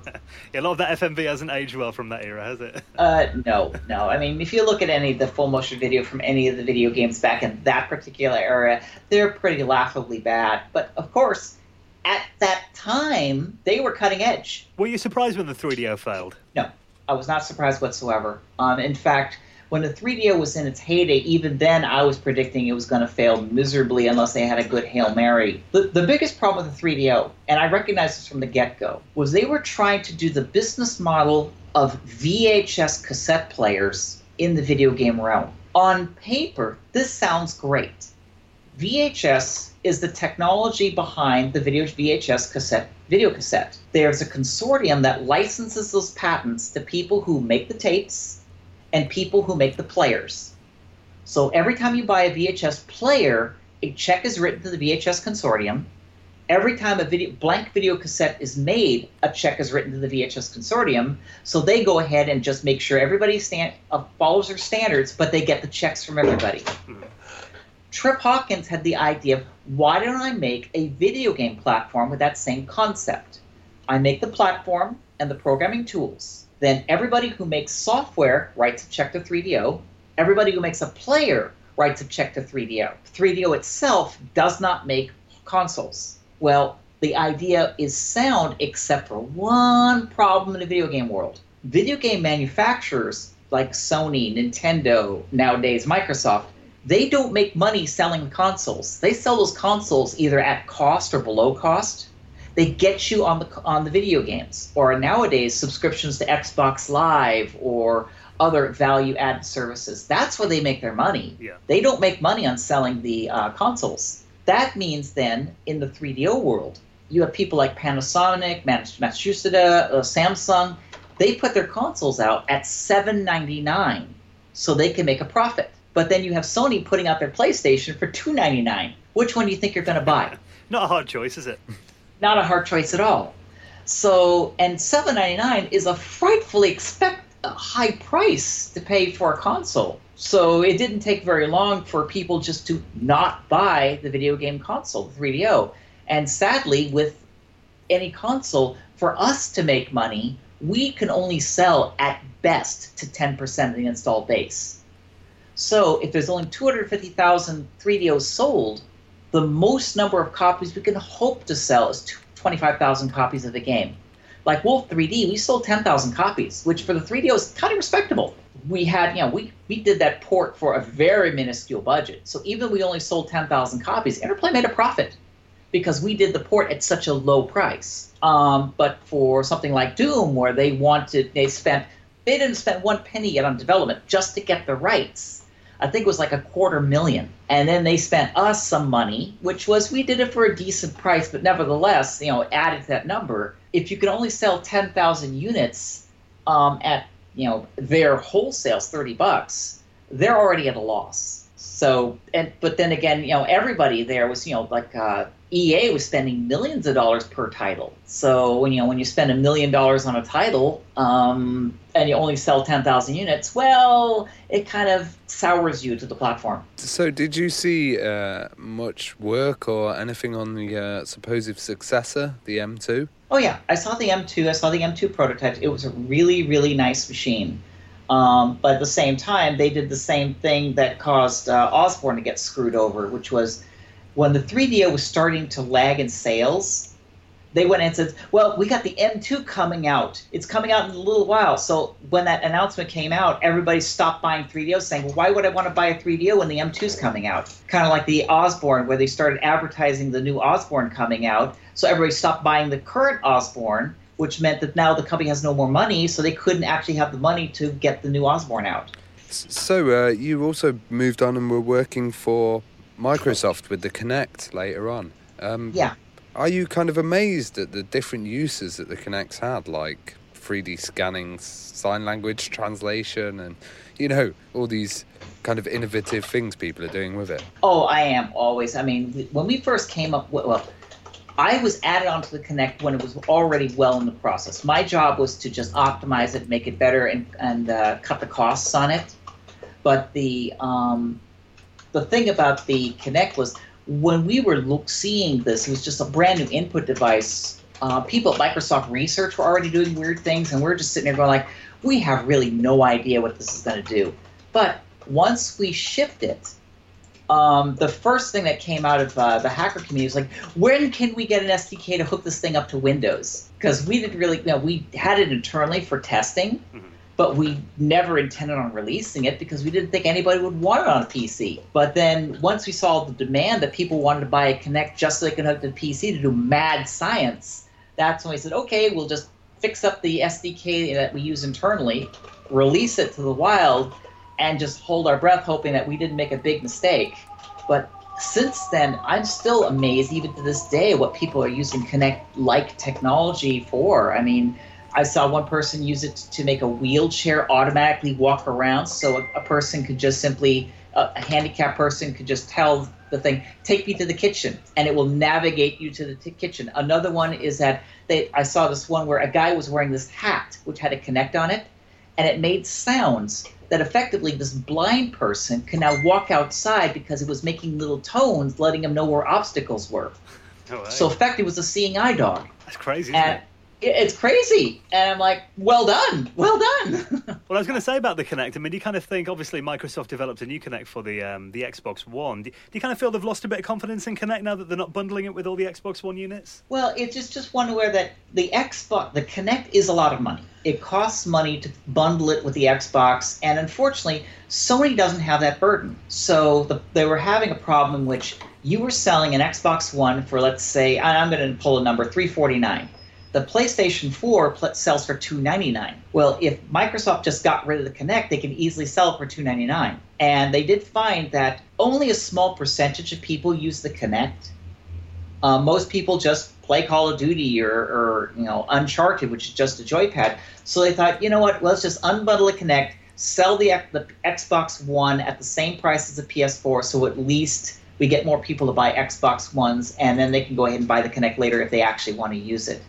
yeah, a lot of that FMV hasn't aged well from that era, has it? uh, no, no. I mean, if you look at any of the full motion video from any of the video games back in that particular era, they're pretty laughably bad. But of course, at that time, they were cutting edge. Were you surprised when the 3DO failed? No, I was not surprised whatsoever. Um, in fact, when the 3DO was in its heyday, even then I was predicting it was going to fail miserably unless they had a good Hail Mary. The, the biggest problem with the 3DO, and I recognize this from the get go, was they were trying to do the business model of VHS cassette players in the video game realm. On paper, this sounds great. VHS is the technology behind the video VHS cassette video cassette. There's a consortium that licenses those patents to people who make the tapes and people who make the players. So every time you buy a VHS player, a check is written to the VHS consortium. Every time a video, blank video cassette is made, a check is written to the VHS consortium. So they go ahead and just make sure everybody stand, uh, follows their standards, but they get the checks from everybody. Trip Hawkins had the idea of why don't I make a video game platform with that same concept? I make the platform and the programming tools then everybody who makes software writes a check to 3DO. Everybody who makes a player writes a check to 3DO. 3DO itself does not make consoles. Well, the idea is sound except for one problem in the video game world. Video game manufacturers like Sony, Nintendo, nowadays Microsoft, they don't make money selling consoles. They sell those consoles either at cost or below cost they get you on the on the video games or nowadays subscriptions to Xbox Live or other value added services. That's where they make their money. Yeah. They don't make money on selling the uh, consoles. That means then in the 3DO world, you have people like Panasonic, Matsushita, uh, Samsung. They put their consoles out at 7.99 so they can make a profit. But then you have Sony putting out their PlayStation for 2.99. Which one do you think you're going to buy? *laughs* Not a hard choice, is it? Not a hard choice at all. So, and seven ninety nine is a frightfully expect high price to pay for a console. So it didn't take very long for people just to not buy the video game console, the 3DO. And sadly, with any console, for us to make money, we can only sell at best to 10% of the installed base. So if there's only 250,000 3DOs sold, the most number of copies we can hope to sell is 25,000 copies of the game. Like Wolf 3D, we sold 10,000 copies, which for the 3DO is kind of respectable. We had, you know, we, we did that port for a very minuscule budget. So even we only sold 10,000 copies, Interplay made a profit because we did the port at such a low price. Um, but for something like Doom, where they wanted, they spent, they didn't spend one penny yet on development just to get the rights I think it was like a quarter million. And then they spent us some money, which was we did it for a decent price, but nevertheless, you know, added to that number. If you could only sell 10,000 units um, at, you know, their wholesales 30 bucks, they're already at a loss. So, and but then again, you know, everybody there was, you know, like uh, EA was spending millions of dollars per title. So when you know when you spend a million dollars on a title um, and you only sell ten thousand units, well, it kind of sours you to the platform. So did you see uh, much work or anything on the uh, supposed successor, the M2? Oh yeah, I saw the M2. I saw the M2 prototype. It was a really really nice machine. Um, but at the same time, they did the same thing that caused uh, Osborne to get screwed over, which was when the 3DO was starting to lag in sales they went and said, "Well, we got the M2 coming out. It's coming out in a little while." So when that announcement came out, everybody stopped buying 3DOs, saying, "Well, why would I want to buy a 3DO when the M2 is coming out?" Kind of like the Osborne, where they started advertising the new Osborne coming out, so everybody stopped buying the current Osborne, which meant that now the company has no more money, so they couldn't actually have the money to get the new Osborne out. So uh, you also moved on and were working for Microsoft with the Kinect later on. Um, yeah. Are you kind of amazed at the different uses that the Kinect's had, like 3D scanning, sign language translation, and you know all these kind of innovative things people are doing with it? Oh, I am always. I mean, when we first came up, well, I was added onto the Kinect when it was already well in the process. My job was to just optimize it, make it better, and and uh, cut the costs on it. But the um, the thing about the Kinect was when we were look, seeing this, it was just a brand new input device. Uh, people at Microsoft Research were already doing weird things, and we're just sitting there going like, we have really no idea what this is going to do. But once we shipped it, um, the first thing that came out of uh, the hacker community was like, when can we get an SDK to hook this thing up to Windows? Because we didn't really, you know, we had it internally for testing, mm-hmm but we never intended on releasing it because we didn't think anybody would want it on a PC. But then once we saw the demand that people wanted to buy a Kinect just so they could hook the PC to do mad science, that's when we said, okay, we'll just fix up the SDK that we use internally, release it to the wild, and just hold our breath hoping that we didn't make a big mistake. But since then, I'm still amazed, even to this day, what people are using Kinect like technology for. I mean, I saw one person use it to make a wheelchair automatically walk around, so a, a person could just simply, a, a handicapped person could just tell the thing, "Take me to the kitchen," and it will navigate you to the t- kitchen. Another one is that they, I saw this one where a guy was wearing this hat which had a Kinect on it, and it made sounds that effectively this blind person can now walk outside because it was making little tones, letting him know where obstacles were. Oh, so effectively, it was a seeing eye dog. That's crazy. and, it's crazy. And I'm like, well done, well done. *laughs* well, I was going to say about the Kinect. I mean, do you kind of think, obviously, Microsoft developed a new Kinect for the um, the Xbox One. Do, do, you kind of feel they've lost a bit of confidence in Kinect now that they're not bundling it with all the Xbox One units? Well, it's just just one where that the Xbox, the Kinect is a lot of money. It costs money to bundle it with the Xbox, and unfortunately, Sony doesn't have that burden. So the, they were having a problem in which you were selling an Xbox One for, let's say, I'm going to pull a number, 349 the PlayStation 4 pl- sells for 299. Well, if Microsoft just got rid of the Kinect, they can easily sell it for 299. And they did find that only a small percentage of people use the Kinect. Uh, most people just play Call of Duty or, or, you know Uncharted, which is just a joypad. So they thought, you know what? Let's just unbundle the Kinect, sell the the Xbox One at the same price as the PS4, so at least we get more people to buy Xbox Ones, and then they can go ahead and buy the Kinect later if they actually want to use it.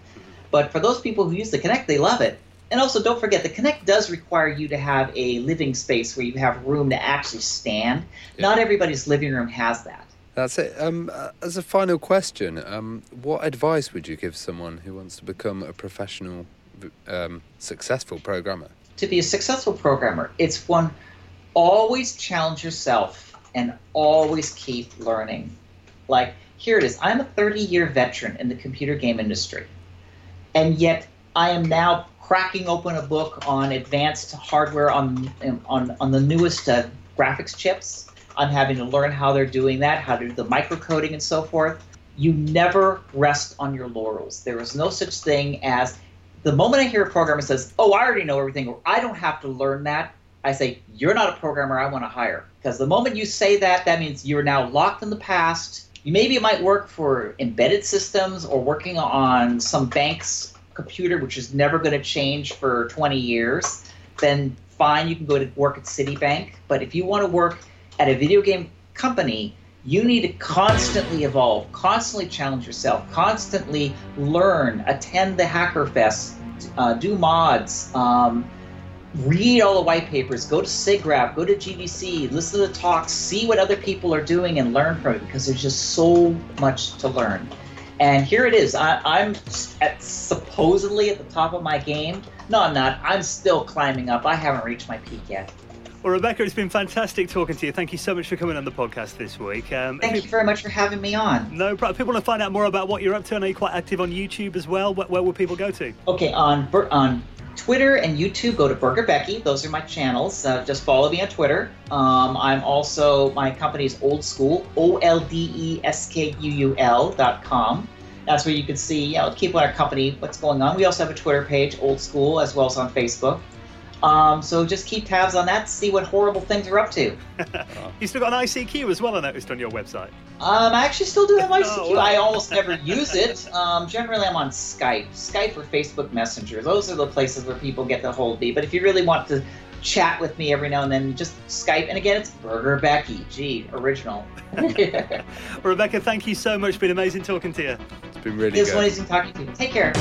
But for those people who use the Kinect, they love it. And also, don't forget, the Kinect does require you to have a living space where you have room to actually stand. Yeah. Not everybody's living room has that. That's it. Um, uh, as a final question, um, what advice would you give someone who wants to become a professional, um, successful programmer? To be a successful programmer, it's one always challenge yourself and always keep learning. Like, here it is I'm a 30 year veteran in the computer game industry and yet I am now cracking open a book on advanced hardware on on on the newest uh, graphics chips. I'm having to learn how they're doing that, how to do the microcoding and so forth. You never rest on your laurels. There is no such thing as the moment I hear a programmer says, "Oh, I already know everything," or "I don't have to learn that." I say, "You're not a programmer I want to hire." Because the moment you say that, that means you're now locked in the past maybe it might work for embedded systems or working on some bank's computer, which is never going to change for 20 years. Then fine, you can go to work at Citibank. But if you want to work at a video game company, you need to constantly evolve, constantly challenge yourself, constantly learn, attend the Hacker Fest, uh, do mods. Um, read all the white papers, go to SIGGRAPH, go to GDC, listen to the talks, see what other people are doing, and learn from it because there's just so much to learn. And here it is. I, am at supposedly at the top of my game, No, I'm not. I'm still climbing up. I haven't reached my peak yet. Well, Rebecca, it's been fantastic talking to you. Thank you so much for coming on the podcast this week. Um, Thank you very much for having me on. No problem. People want to find out more about what you're up to. I know you're quite active on YouTube as well. Where, where will people go to? Okay, on on Twitter and YouTube, go to Burger Becky. Those are my channels. Uh, just follow me on Twitter. Um, I'm also my company is Olde Sküül, O L D E S K U U L dot com. That's where you can see, you know, keep on our company, what's going on. We also have a Twitter page, Olde Sküül, as well as on Facebook. Um, so just keep tabs on that to see what horrible things are up to. *laughs* you still got an ICQ as well, I noticed on your website. Um, I actually still do have *laughs* ICQ. oh, I almost never use it. Um, generally, I'm on Skype, Skype or Facebook Messenger. Those are the places where people get the hold of me. But if you really want to chat with me every now and then, just Skype. And again, it's Burger Becky. Gee, original. *laughs* Rebecca, thank you so much. It's been amazing talking to you. It's been really it's good. amazing talking to you. Take care.